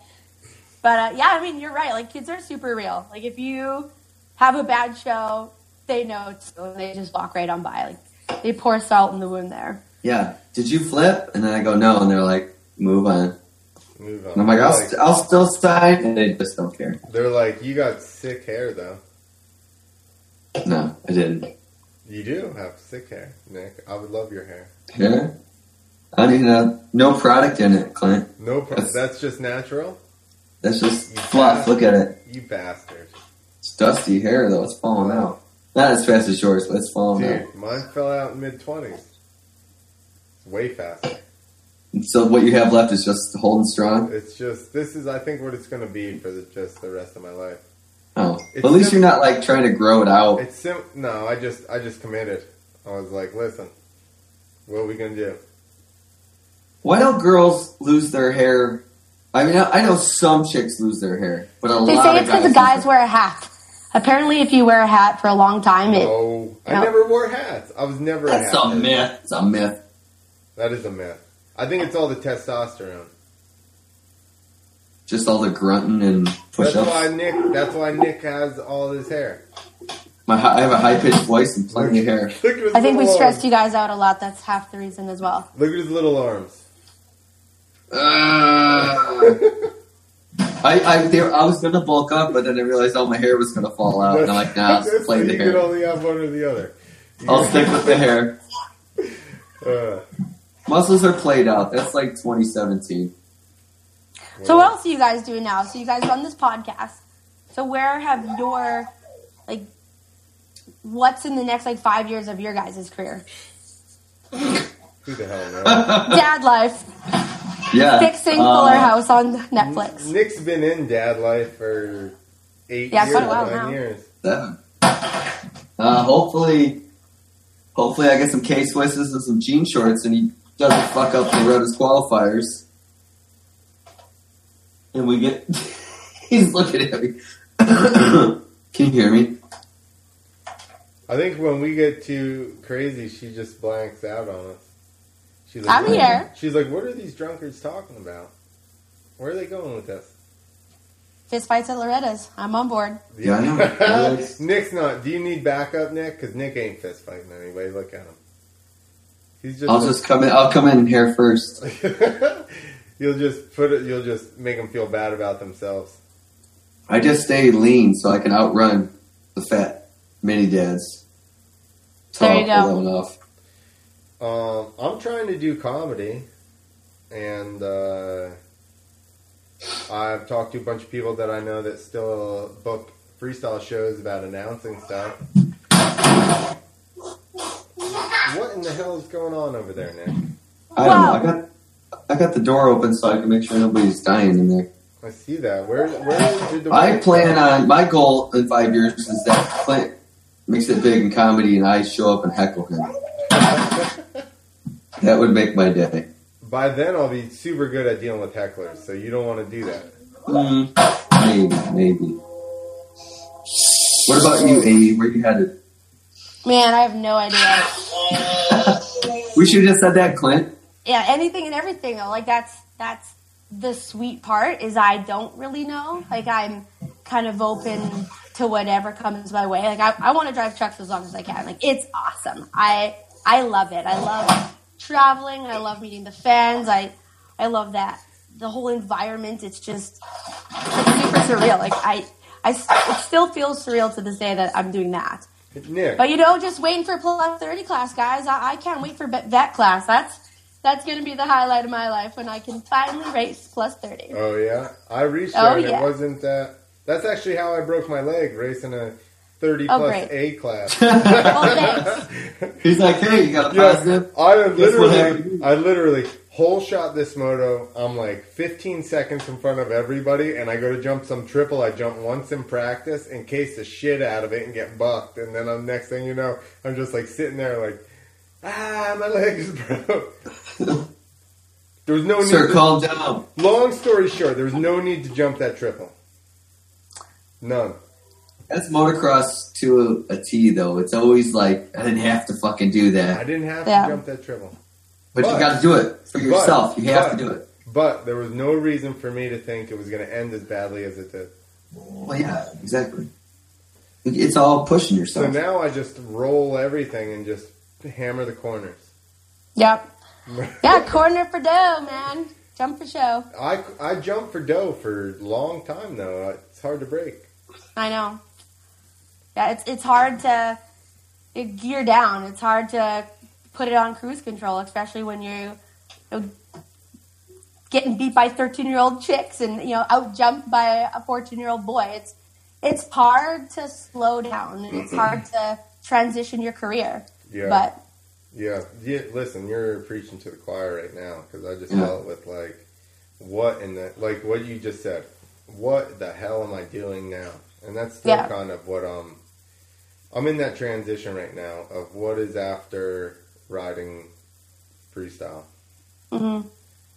But uh, yeah, I mean, you're right. Like kids are super real. Like if you have a bad show, they know. It's, they just walk right on by. Like they pour salt in the wound there. Yeah. Did you flip? And then I go no, and they're like, "Move on." Move on. And I'm like, I'll, Like, st- I'll still sign, and they just don't care. they're like, you got sick hair though. No, I didn't. You do have sick hair, Nick. I would love your hair. Yeah. I don't even know. No product in it, Clint. No, pro- That's- that's just natural. That's just You fluff. bastard. Look at it. You bastard. It's dusty hair though. It's falling out. Not as fast as yours, but it's falling out. Mine fell out in mid twenties. Way faster. And so what you have left is just holding strong. It's just this is I think what it's gonna be for the, just the rest of my life. Oh, It's at least sim- you're not like trying to grow it out. It's sim- no, I just I just committed. I was like, listen, what are we gonna do? Why don't girls lose their hair? I mean, I I know some chicks lose their hair, but a They lot They say it's because guys the guys wear a hat. Apparently, if you wear a hat for a long time, it Oh, I No. never wore hats. I was never their- a That's hat a myth. It's a myth. That is a myth. I think it's all the testosterone. Just all the grunting and That's push-ups. why Nick. That's why Nick has all his hair. My I have a high pitched voice and plenty of hair. Look at his I think we little stressed arms. you guys out a lot. That's half the reason as well. Look at his little arms. I I, there, I was gonna bulk up, but then I realized all my hair was gonna fall out, and I'm like, nah, That's play why the you can hair. only have one or the other. You I'll stick with the hair. Uh, Muscles are played out. That's like 2017. So what else are you guys doing now? So you guys run this podcast. So where have your like what's in the next like five years of your guys' career? Who the hell knows? Dad life. Yeah. Fixing uh, Fuller House on Netflix. Nick's been in dad life for eight Yeah, years, quite a while nine now. years. Seven. Uh, hopefully, hopefully I get some K Swisses and some jean shorts, and he doesn't fuck up the Loretta's qualifiers. And we get. he's looking at me. Can you hear me? I think when we get too crazy, she just blanks out on us. She's I'm "What- here. She's like, "What are these drunkards talking about? Where are they going with this?" Fist fights at Loretta's. I'm on board. Yeah, I know. Nick's not. Do you need backup, Nick? Because Nick ain't fist fighting anyway. Look at him. He's just. I'll just come in. I'll come in here first. you'll just put it. You'll just make them feel bad about themselves. I just stay lean so I can outrun the fat mini dads. There you go. enough. Um, I'm trying to do comedy, and uh, I've talked to a bunch of people that I know that still book freestyle shows about announcing stuff. What in the hell is going on over there, Nick? I don't know. I got I got the door open so I can make sure nobody's dying in there. I see that. Where where did the I plan on my goal in five years is that Clint makes it big in comedy and I show up and heckle him. That would make my day. By then, I'll be super good at dealing with hecklers, so you don't want to do that. Mm, maybe, maybe. What about you, Amy? Where you headed? Man, I have no idea. We should have just said that, Clint. Yeah, anything and everything though. Like that's that's the sweet part is I don't really know. Like I'm kind of open to whatever comes my way. Like I, I want to drive trucks as long as I can. Like it's awesome. I I love it. I love traveling. I love meeting the fans. I I love that the whole environment. It's just it's super surreal. Like I it still feels surreal to this day that I'm doing that. Nick, But you know, just waiting for plus thirty class, guys. I, I can't wait for vet class. That's that's gonna be the highlight of my life when I can finally race plus thirty. oh yeah, I reached Oh, yeah. it wasn't that. That's actually how I broke my leg racing a thirty Oh, plus great. A class. Well. He's like, hey, you got a Yeah, positive? I literally. I literally holeshot this moto. I'm like 15 seconds in front of everybody, and I go to jump some triple. I jump once in practice, and case the shit out of it, and get bucked. And then I'm next thing you know, I'm just like sitting there, like, ah, my legs broke. there was no need. Sir, to- calm down. long story short, there was no need to jump that triple. None. That's motocross to a, a T, though. It's always like, I didn't have to fucking do that, I didn't have Yeah. to jump that triple. But, But- you got to do it for but- yourself. you have but- to do it. But there was no reason for me to think it was going to end as badly as it did. Well, yeah, exactly. It- It's all pushing yourself. So now I just roll everything and just hammer the corners. Yep. Yeah, corner for dough, man. Jump for show. I, I jumped for dough for a long time though. It's hard to break. I know. Yeah, it's it's hard to gear down. It's hard to put it on cruise control, especially when you're you know, getting beat by thirteen year old chicks and you know out jumped by a fourteen year old boy. It's it's hard to slow down and it's hard to transition your career. Yeah, But yeah. yeah. Listen, you're preaching to the choir right now because I just felt with like, what in the like what you just said. What the hell am I doing now? And that's still Yeah. kind of what um. I'm in that transition right now of what is after riding freestyle. hmm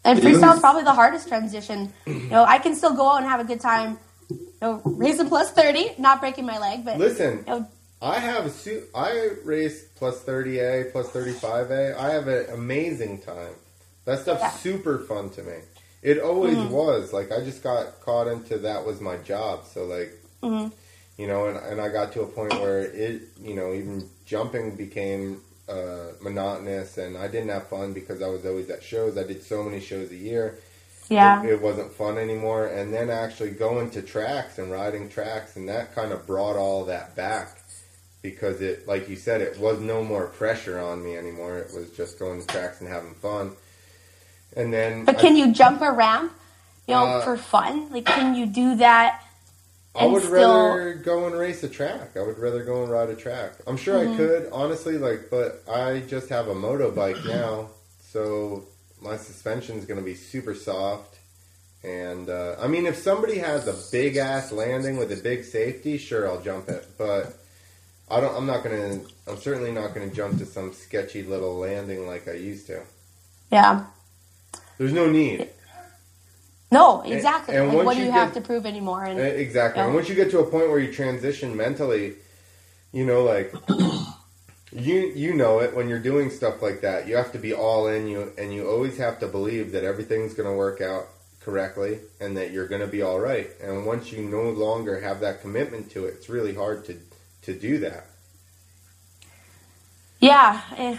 And freestyle is probably the hardest transition. You know, I can still go out and have a good time, you know, racing plus thirty, not breaking my leg, but Listen, you know, I have a suit. I race plus 30A, plus 35A. I have an amazing time. That stuff's Yeah. super fun to me. It always Mhm. was. Like I just got caught into that was my job. So like, mhm. You know, and, and I got to a point where it, you know, even jumping became uh, monotonous and I didn't have fun because I was always at shows. I did so many shows a year. yeah. It, it wasn't fun anymore. And then actually going to tracks and riding tracks, and that kind of brought all that back because it, like you said, it was no more pressure on me anymore. It was just going to tracks and having fun. And then, But I- can you jump a ramp, you know, Uh, for fun? Like, can you do that? I would still- rather go and race a track. I would rather go and ride a track. I'm sure Mhm. I could, honestly, like, but I just have a motorbike now, so my suspension's going to be super soft. And uh, I mean, if somebody has a big ass landing with a big safety, sure, I'll jump it. But I don't. I'm not going to. I'm certainly not going to jump to some sketchy little landing like I used to. Yeah. There's no need. No, exactly. and like, once what do you you have to prove anymore? And Eh, Exactly. Yeah. And once you get to a point where you transition mentally, you know, like you you know it when you're doing stuff like that. You have to be all in. You and you always have to believe that everything's going to work out correctly and that you're going to be all right. And once you no longer have that commitment to it, it's really hard to to do that. yeah, eh,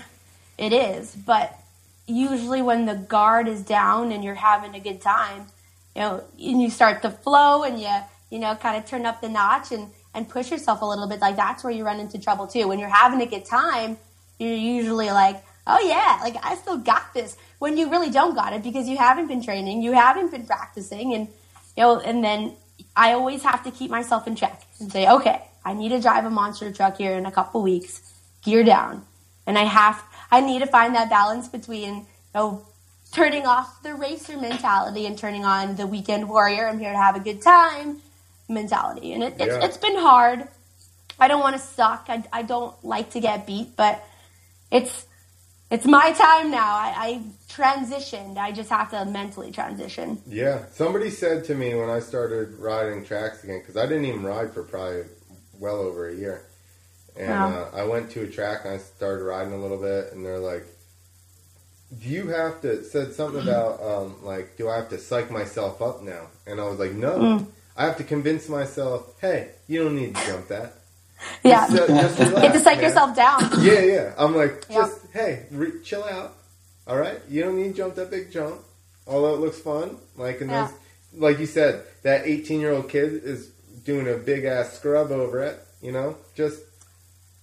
it is. But usually, when the guard is down and you're having a good time, you know, and you start to flow and you you know kind of turn up the notch and and push yourself a little bit. Like that's where you run into trouble too. When you're having a good time, you're usually like, oh yeah, like I still got this. When you really don't got it because you haven't been training, you haven't been practicing, and you know, and then I always have to keep myself in check and say, okay, I need to drive a monster truck here in a couple weeks, gear down, and I have, I need to find that balance between, you know, turning off the racer mentality and turning on the weekend warrior. I'm here to have a good time mentality, and it, it's Yeah. it's been hard. I don't want to suck. I, I don't like to get beat, but it's it's my time now. I, I transitioned. I just have to mentally transition. Yeah, somebody said to me when I started riding tracks again, because I didn't even ride for probably well over a year. And Wow. uh, I went to a track and I started riding a little bit, and they're like, "Do you have to?" Said something about um, like, "Do I have to psych myself up now?" And I was like, "No, Mm. I have to convince myself, hey, you don't need to jump that. Yeah, Just, uh, just you have to psych man." yourself down. Yeah, yeah. I'm like, Yeah. just hey, re- chill out. All right, you don't need to jump that big jump. Although it looks fun, like and Yeah. like you said, that 18 year old kid is doing a big ass scrub over it. You know, just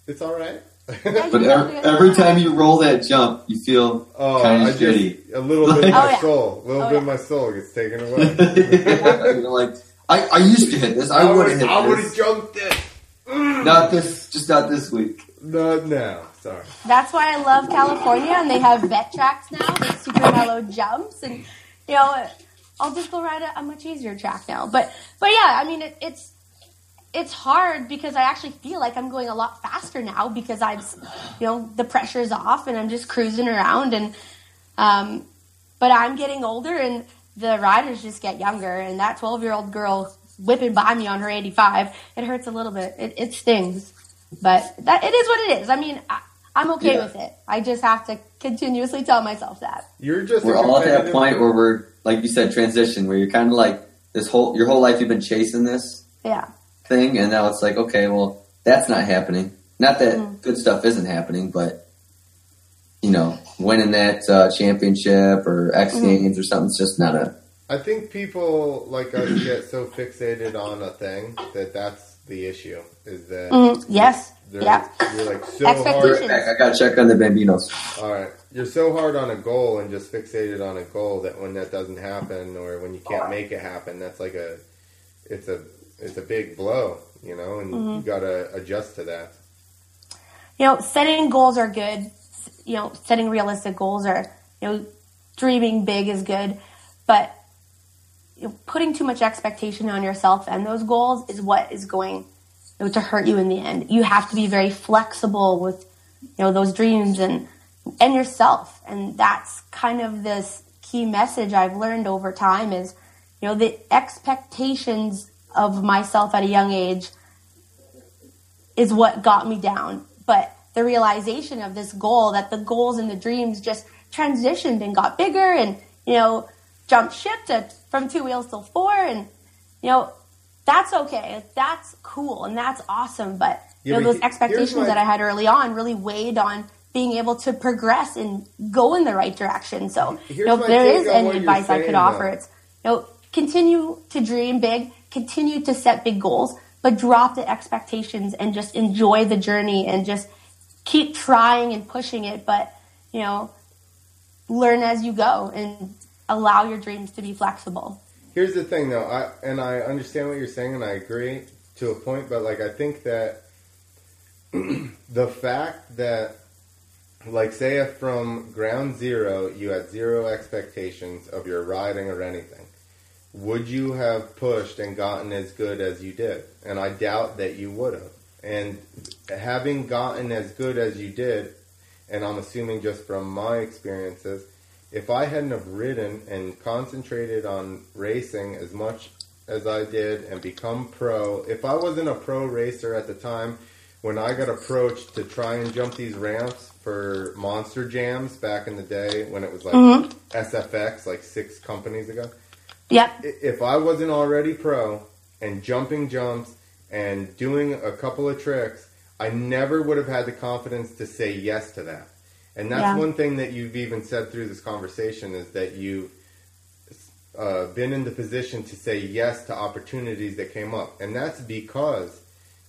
it's all right. But every, every time you roll that jump, you feel oh, kind I of just shitty. a little bit of Oh, my yeah. soul, a little Oh, bit yeah. of my soul gets taken away. You're like, I, I used to hit this. I, would have hit I would have jumped it. Mm. Not this, just not this week. Not now. Sorry. That's why I love California, and they have vet tracks now with super mellow jumps, and you know, I'll just go ride a, a much easier track now. But but yeah, I mean, it, it's it's hard because I actually feel like I'm going a lot faster now because I've you know the pressure's off and I'm just cruising around, and um, but I'm getting older and the riders just get younger, and that 12 year old girl whipping by me on her 85, it hurts a little bit. It, it stings, but that it is what it is. I mean, I, I'm okay Yeah. with it. I just have to continuously tell myself that. You're just. a We're all at that point where we're, like you said, transition, where you're kind of like this whole your whole life you've been chasing this Yeah. Thing, and now it's like, okay, well, that's not happening. Not that Mm. good stuff isn't happening, but you know, winning that uh, championship or X Mhm. Games or something's just not a. I think people like us get so fixated on a thing that that's the issue. Is that Mhm. Yes. Yeah. you're like so Expectations. hard. I gotta check on the Bambinos. All right, you're so hard on a goal and just fixated on a goal that when that doesn't happen or when you can't make it happen, that's like a it's a it's a big blow, you know, and Mm-hmm. you got to adjust to that. you know, setting goals are good. You know, setting realistic goals are, you know, dreaming big is good, but you know, putting too much expectation on yourself and those goals is what is going you know, to hurt you in the end. You have to be very flexible with, you know, those dreams and and yourself, and that's kind of this key message I've learned over time is, you know, the expectations of myself at a young age is what got me down. But the realization of this goal, that the goals and the dreams just transitioned and got bigger and, you know, jumped ship to from two wheels to four and, you know, that's okay. That's cool and that's awesome. But, you know, those expectations that I had early on really weighed on being able to progress and go in the right direction. So, you know, if there is any advice I could offer, it's, you know, continue to dream big, continue to set big goals, but drop the expectations and just enjoy the journey and just keep trying and pushing it, but, you know, learn as you go and allow your dreams to be flexible. Here's the thing, though, I and I understand what you're saying, and I agree to a point. But like, I think that the fact that, like, say if from ground zero you had zero expectations of your riding or anything, would you have pushed and gotten as good as you did? And I doubt that you would have. And having gotten as good as you did, and I'm assuming just from my experiences, if I hadn't have ridden and concentrated on racing as much as I did and become pro, if I wasn't a pro racer at the time when I got approached to try and jump these ramps for monster jams back in the day when it was like Mhm. SFX, like six companies ago, Yep. if I wasn't already pro and jumping jumps and doing a couple of tricks, I never would have had the confidence to say yes to that. And that's Yeah. one thing that you've even said through this conversation is that you've uh, been in the position to say yes to opportunities that came up. And that's because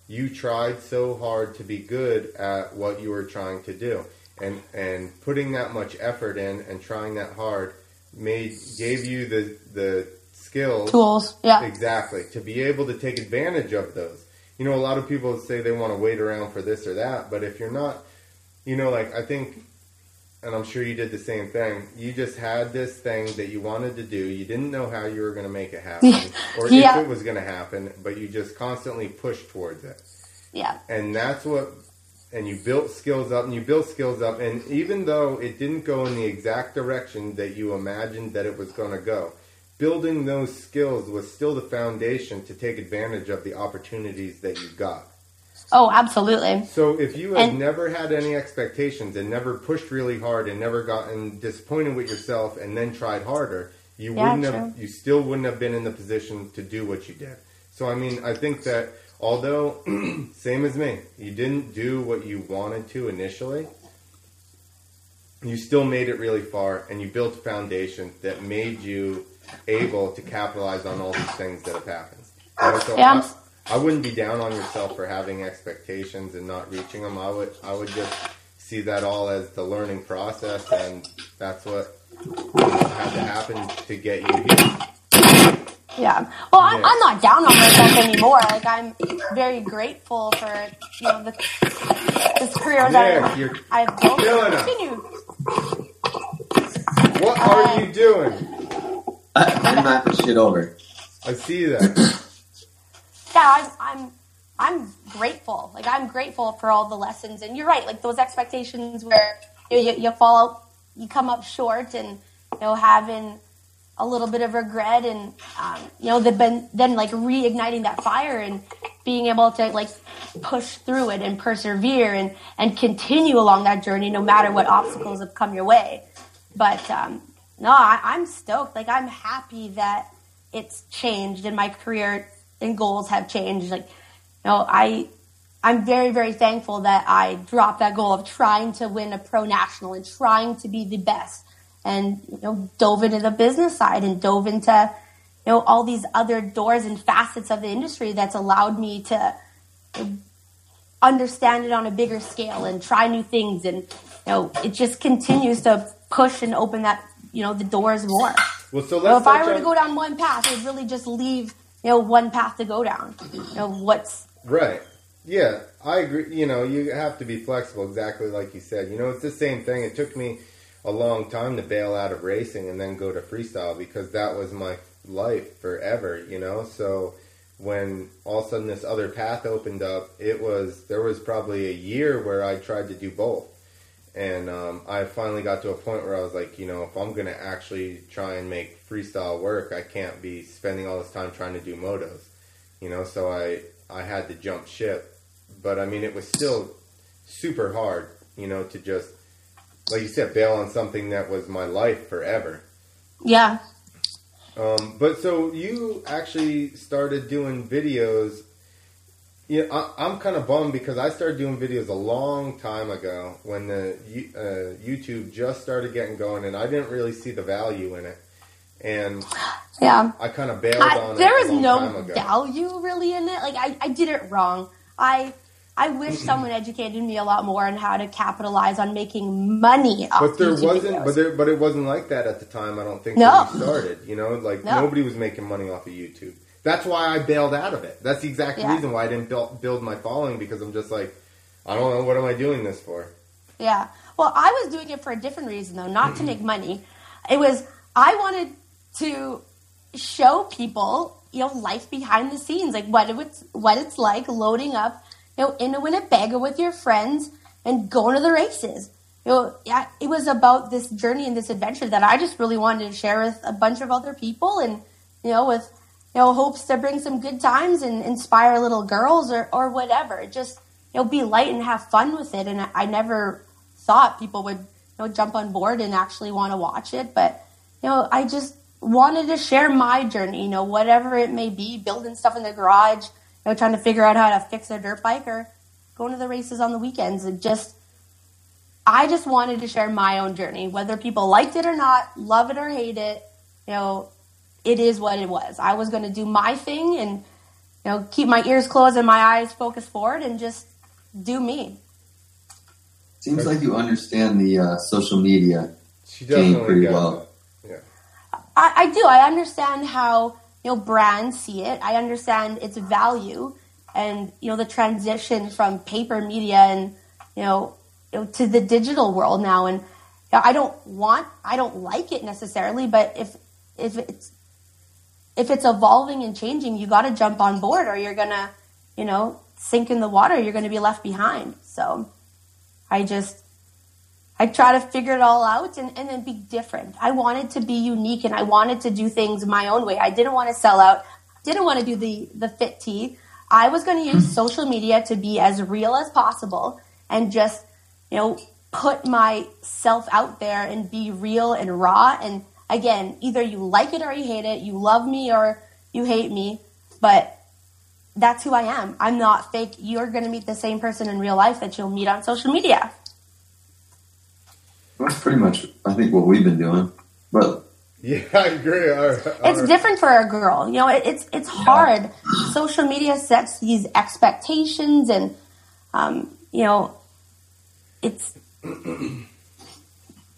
you tried so hard to be good at what you were trying to do. And, and putting that much effort in and trying that hard made gave you the the skills Tools. Yeah. exactly to be able to take advantage of those. You know, a lot of people say they want to wait around for this or that, but if you're not, you know, like I think and I'm sure you did the same thing. You just had this thing that you wanted to do. You didn't know how you were going to make it happen, or Yeah. if it was going to happen, but you just constantly pushed towards it. Yeah. and that's what and you built skills up and you built skills up and even though it didn't go in the exact direction that you imagined that it was going to go building those skills was still the foundation to take advantage of the opportunities that you got. Oh, absolutely. so if you had And- never had any expectations and never pushed really hard and never gotten disappointed with yourself and then tried harder you Yeah, wouldn't have you still wouldn't have been in the position to do what you did. So i mean i think that although same as me you didn't do what you wanted to initially you still made it really far and you built a foundation that made you able to capitalize on all these things that have happened so Yeah, I- I wouldn't be down on yourself for having expectations and not reaching them. I would I would just see that all as the learning process, and that's what had to happen to get you here. Yeah. Well, I'm, I'm not down on myself anymore. Like I'm very grateful for you know the this career Nick, that you're I've built killing and us. continue. What are uh, you doing? I'm knocking shit over. I see that. Yeah, I'm I'm I'm grateful. Like I'm grateful for all the lessons. And you're right. Like those expectations where you you, you fall out, you come up short, and you know having a little bit of regret, and um, you know the been then like reigniting that fire and being able to like push through it and persevere and and continue along that journey no matter what obstacles have come your way. But um, no, I, I'm stoked. Like I'm happy that it's changed and my career and goals have changed. Like, you know, I I'm very very thankful that I dropped that goal of trying to win a pro national and trying to be the best, and you know, dove into the business side and dove into you know all these other doors and facets of the industry that's allowed me to understand it on a bigger scale and try new things and you know it just continues to push and open that you know the doors more Well, so let's if I were to go down one path, I'd really just leave, you know, one path to go down. You know, what's Right. Yeah, I agree. You know, you have to be flexible, exactly like you said. You know, it's the same thing. It took me a long time to bail out of racing and then go to freestyle because that was my life forever, you know? So when all of a sudden this other path opened up, it was, there was probably a year where I tried to do both. And um, I finally got to a point where I was like, you know, if I'm going to actually try and make freestyle work, I can't be spending all this time trying to do motos you know so i i had to jump ship but i mean it was still super hard you know to just like you said bail on something that was my life forever yeah, um, but so you actually started doing videos yeah, I, I'm kind of bummed because I started doing videos a long time ago when the uh, YouTube just started getting going, and I didn't really see the value in it, and yeah. I kind of bailed I, on there it. is a long no value really in it. Like I, I did it wrong. I I wish mm-hmm. someone educated me a lot more on how to capitalize on making money off But there YouTube wasn't, videos. but there, but it wasn't like that at the time. I don't think No. when we started. You know, like No. nobody was making money off of YouTube. That's why I bailed out of it. That's the exact Yeah. reason why I didn't build, build my following because I'm just like, I don't know, what am I doing this for? Yeah. Well, I was doing it for a different reason, though, not to make money. It was I wanted to show people, you know, life behind the scenes, like what it's what it's like loading up, you know, in a Winnebago with your friends and going to the races. You know, yeah, it was about this journey and this adventure that I just really wanted to share with a bunch of other people, and you know, with you know hopes to bring some good times and inspire little girls or or whatever. Just you know, be light and have fun with it. And I, I never thought people would you know jump on board and actually want to watch it, but you know, I just wanted to share my journey. You know, whatever it may be, building stuff in the garage, you know, trying to figure out how to fix a dirt bike or going to the races on the weekends and just I just wanted to share my own journey, whether people liked it or not, love it or hate it. You know, it is what it was. I was going to do my thing and you know keep my ears closed and my eyes focused forward and just do me. Seems like you understand the uh, social media. Game pretty got well. Yeah, I, I do. I understand how you know brands see it. I understand its value, and you know the transition from paper media and you know, you know to the digital world now. And you know, I don't want, I don't like it necessarily, but if if it's if it's evolving and changing, you got to jump on board, or you're gonna, you know, sink in the water. You're gonna be left behind. So, I just I try to figure it all out and, and then be different. I wanted to be unique and I wanted to do things my own way. I didn't want to sell out. Didn't want to do the, the Fit Tea. I was going to use mm-hmm. social media to be as real as possible and just, you know, put myself out there and be real and raw. And again, either you like it or you hate it. You love me or you hate me. But that's who I am. I'm not fake. You're going to meet the same person in real life that you'll meet on social media. That's pretty much, I think, what we've been doing. But yeah, I agree. Our, our, it's different for a girl. You know, it, it's it's hard. Yeah. Social media sets these expectations, and um, you know, it's. well,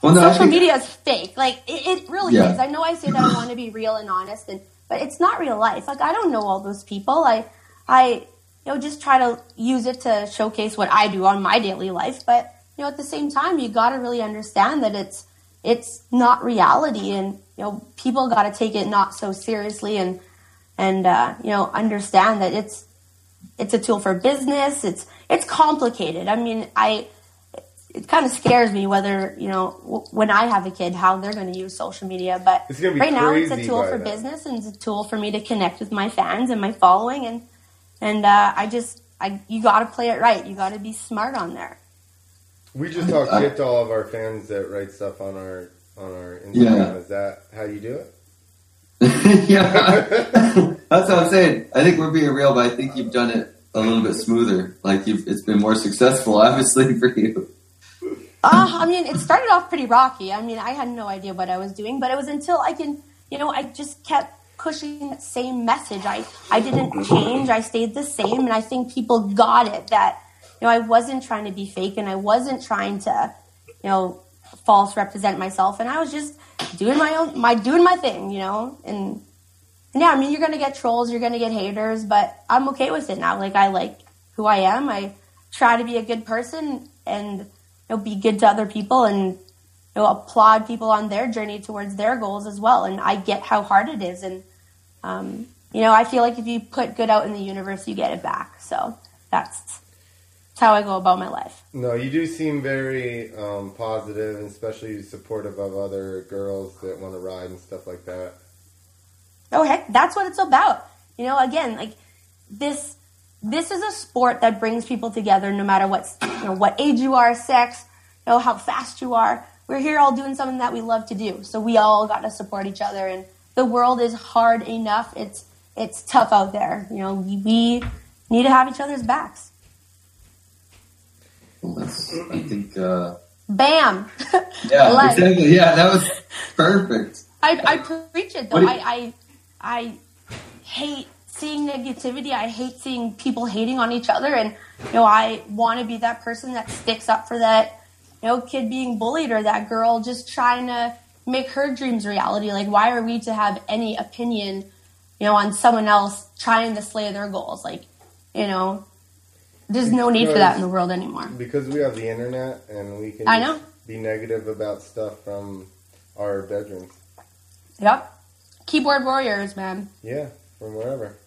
no, social think, media is fake. Like it, it really yeah. is. I know I say that I want to be real and honest, and but it's not real life. Like I don't know all those people. I I you know just try to use it to showcase what I do on my daily life, but you know, at the same time, you got to really understand that it's it's not reality, and you know, people got to take it not so seriously, and and uh, you know, understand that it's it's a tool for business. It's it's complicated. I mean, I it kind of scares me whether you know w- when I have a kid how they're going to use social media. But right now, it's a tool for that. business and it's a tool for me to connect with my fans and my following, and and uh, I just I you got to play it right. You got to be smart on there. We just talk shit to all of our fans that write stuff on our on our Instagram. Yeah. Is that how you do it? yeah, that's what I'm saying. I think we're being real, but I think you've done it a little bit smoother. Like you've, it's been more successful, obviously, for you. Uh, I mean, it started off pretty rocky. I mean, I had no idea what I was doing, but it was until I can, you know, I just kept pushing that same message. I, I didn't change. I stayed the same. And I think people got it that know, I wasn't trying to be fake and I wasn't trying to, you know, false represent myself. And I was just doing my own, my, doing my thing, you know, and, and yeah, I mean, you're going to get trolls, you're going to get haters, but I'm okay with it now. Like, I like who I am. I try to be a good person and, you know, be good to other people and, you know, applaud people on their journey towards their goals as well. And I get how hard it is. And, um, you know, I feel like if you put good out in the universe, you get it back. So that's how I go about my life. No, you do seem very um, positive and especially supportive of other girls that want to ride and stuff like that. Oh heck, that's what it's about. You know, again, like this this is a sport that brings people together no matter what you know what age you are, sex, you know how fast you are. We're here all doing something that we love to do. So we all got to support each other and the world is hard enough. It's it's tough out there. You know, we, we need to have each other's backs. That's, I think. Uh, Bam. Yeah, like, exactly. Yeah, that was perfect. I, I preach it though. You, I, I I hate seeing negativity. I hate seeing people hating on each other, and you know, I want to be that person that sticks up for that. You know, kid being bullied or that girl just trying to make her dreams reality. Like, why are we to have any opinion, you know, on someone else trying to slay their goals? Like, you know, there's no need for that in the world anymore. Because we have the internet and we can I know. be negative about stuff from our bedrooms. Yep. Keyboard warriors, man. Yeah, from wherever.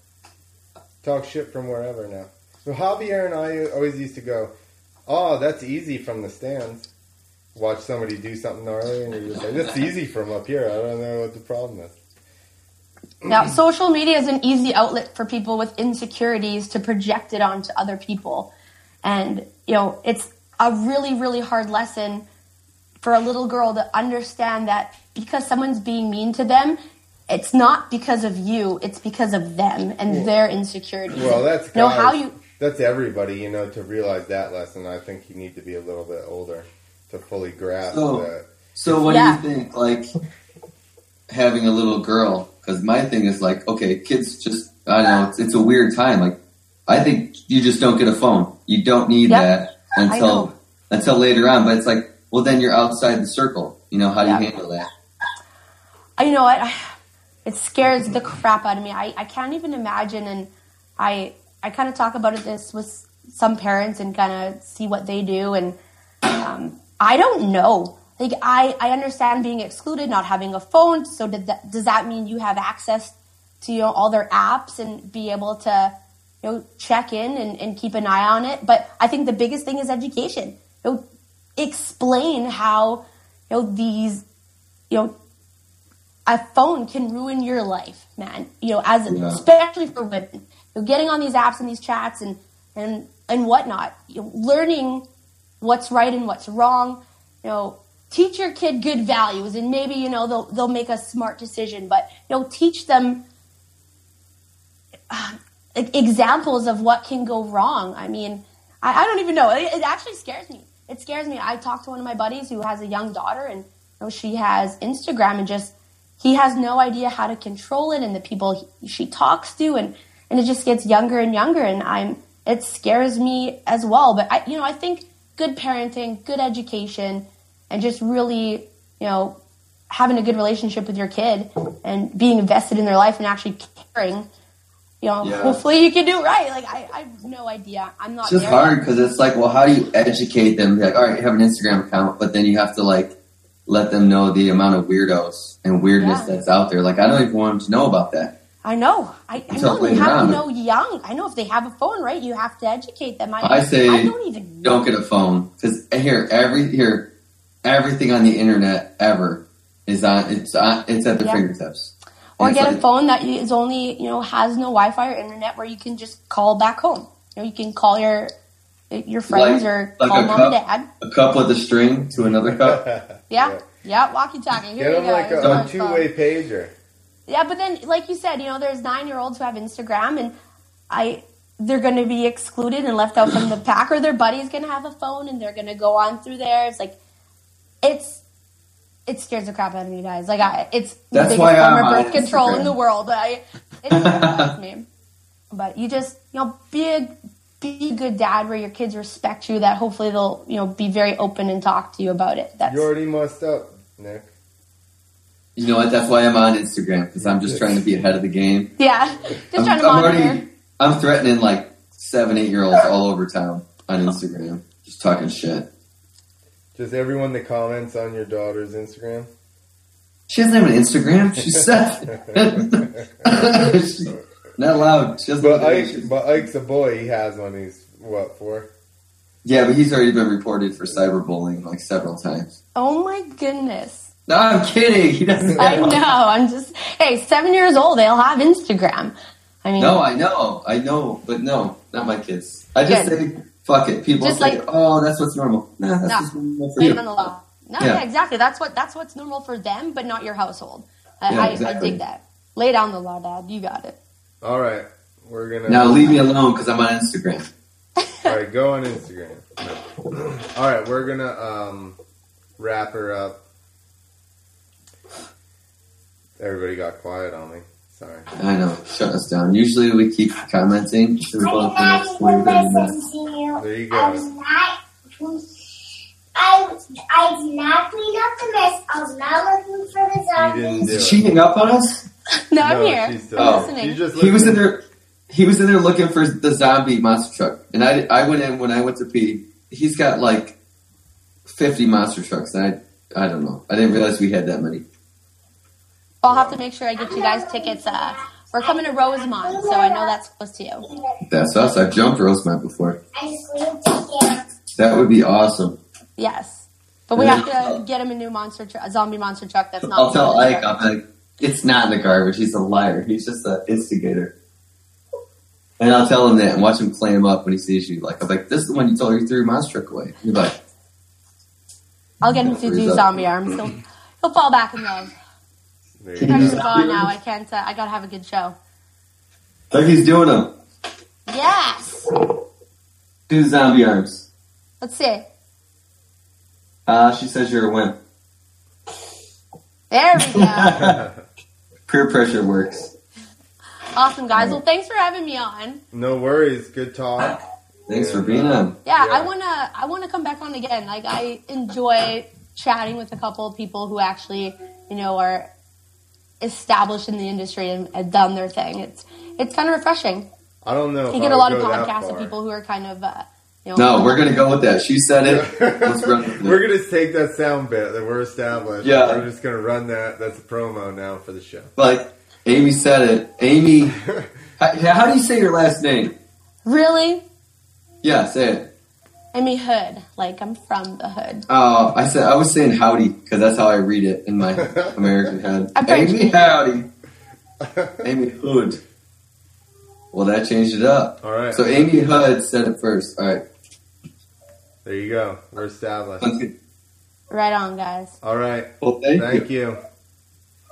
Talk shit from wherever now. So Javier and I always used to go, oh, that's easy from the stands. Watch somebody do something gnarly and you're just like, that's easy from up here. I don't know what the problem is. Now, social media is an easy outlet for people with insecurities to project it onto other people. And, you know, it's a really, really hard lesson for a little girl to understand that because someone's being mean to them, it's not because of you, it's because of them and well, their insecurities. Well, that's you know, how you that's everybody, you know, to realize that lesson. I think you need to be a little bit older to fully grasp so, that. So what yeah. do you think like having a little girl because my thing is like, okay, kids just, I don't know, it's, it's, a weird time. Like, I think you just don't get a phone. You don't need yep. that until until later on. But it's like, well, then you're outside the circle. You know, how do yep. you handle that? You know what? It scares the crap out of me. I, I can't even imagine. And I I kind of talk about it this with some parents and kind of see what they do. And um, I don't know. Like I, I understand being excluded, not having a phone. So did that, does that mean you have access to you know all their apps and be able to you know check in and, and keep an eye on it? But I think the biggest thing is education. You know, explain how you know these you know a phone can ruin your life, man. You know, as Yeah. especially for women, you know, getting on these apps and these chats and and and whatnot, you know, learning what's right and what's wrong. You know, teach your kid good values, and maybe you know they'll they'll make a smart decision. But you know, teach them uh, examples of what can go wrong. I mean, I, I don't even know. It, it actually scares me. It scares me. I talked to one of my buddies who has a young daughter, and you know, she has Instagram, and just he has no idea how to control it, and the people he, she talks to, and and it just gets younger and younger, and I'm it scares me as well. But I, you know, I think good parenting, good education, and just really, you know, having a good relationship with your kid and being invested in their life and actually caring. You know, Yeah. hopefully you can do right. Like I, I have no idea. I'm not. It's just hard because it's like, well, how do you educate them? Like, all right, you have an Instagram account, but then you have to like let them know the amount of weirdos and weirdness Yeah. that's out there. Like, I don't even want them to know about that. I know. I, I know. You have around. to know young. I know if they have a phone, right? You have to educate them. I, I say I don't even know. Don't get a phone because eh, here, every here, everything on the internet ever is on. It's on. It's at their Yeah. fingertips. Or And it's get a phone that is only you know has no Wi-Fi or internet where you can just call back home. You know, you can call your your friends Like- or like call a mom and cup? dad. A cup with a string to another cup. Yeah, yeah, walkie-talkie. Here Get you them like a, a two-way pager. Yeah, but then, like you said, you know, there's nine-year-olds who have Instagram, and I they're going to be excluded and left out from the pack, or their buddy's going to have a phone and they're going to go on through there. It's like it's it scares the crap out of me, guys. Like I, it's the That's biggest why I'm form of birth control Instagram. in the world. I it terrifies me. But you just you know be a be a good dad where your kids respect you. That hopefully they'll you know be very open and talk to you about it. That's You already messed up, Nick. You know what? That's why I'm on Instagram because I'm just trying to be ahead of the game. yeah, just I'm, trying to I'm monitor. already. I'm threatening like seven, eight year olds all over town on Instagram, just talking shit. Just everyone that comments on your daughter's Instagram. She doesn't have an Instagram. She's seven. She's not allowed. She doesn't But Ike, but Ike's a boy. He has one. He's what for? Yeah, but he's already been reported for cyberbullying like several times. Oh my goodness. No, I'm kidding. He doesn't. I know. One. I'm just hey, seven years old. They'll have Instagram. I mean, No, I know, I know, but no, not my kids. I just Good. say fuck it. People Just say, like- "Oh, that's what's normal." Nah, that's No. what's normal for you. it on the law. No, Yeah. yeah. exactly. That's what that's what's normal for them, but not your household. I, Yeah, I, I exactly. dig that. Lay down the law, Dad. You got it. All right, we're gonna. Now leave me alone because I'm on Instagram. All right, go on Instagram. All right, we're gonna um, wrap her up. Everybody got quiet on me. Sorry. I know, shut us down. Usually we keep commenting. So we both I finish did not 20, 30 even minutes. listen to you. There you I was go. not. I I did not clean up the mess. I was not looking for the You didn't zombies. Is she hang up on us? No, I'm No, here. she's still I'm Oh. listening. She just He was in there. He was in there looking for the zombie monster truck, and I I went in when I went to pee. He's got like fifty monster trucks, and I I don't know. I didn't realize we had that many. I'll have to make sure I get you guys tickets. Uh, we're coming to Rosemont, so I know that's close to you. That's us. I've jumped Rosemont before. I just cleaned it down. That would be awesome. Yes, but we have to get him a new monster, tr- a zombie monster truck. That's not. I'll tell Ike. I'm like, it's not in the garbage. He's a liar. He's just an instigator. And I'll tell him that and watch him clam up when he sees you. Like I'm like, this is the one you told her you threw your monster truck away. He's like, I'll get him to Freeze do up. zombie arms. He'll, he'll fall back in love. There I you have to go. go on now. I can't. Uh, I gotta have a good show. like he's doing them. Yes. Do zombie arms. Let's see. Uh, she says you're a wimp. There we go. Peer pressure works. awesome, guys. Well, thanks for having me on. no worries. Good talk. Thanks for being on. Yeah, Yeah. I wanna I wanna come back on again. Like I enjoy chatting with a couple of people who actually, you know, are established in the industry and have done their thing. It's it's kind of refreshing. I don't know. You get a lot of podcasts of people who are kind of, uh, You know, No, we're gonna go with that. She said it. Let's run it. we're gonna take that sound bit that we're established. Yeah. we're just gonna run that. That's a promo now for the show. Like Amy said it. Amy, how, how do you say your last name? Really? Yeah, say it. I mean, hood. Like, I'm from the hood. Oh, I said I was saying howdy because that's how I read it in my American head. I'm very Amy howdy. Amy Hood. Well, that changed it up. All right, So Amy Hood said it first. All right. there you go. We're established. Right on, guys. All right, Well, thank, thank you. you.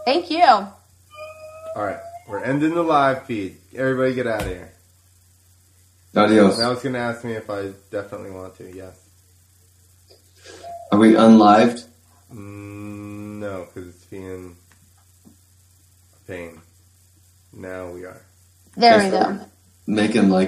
Thank you. All right, we're ending the live feed. Everybody, get out of here. Adios. Now it's gonna ask me if I definitely want to. Yes. Are we unlived? Mm, no, because it's being a pain. Now we are. There we so go. Making like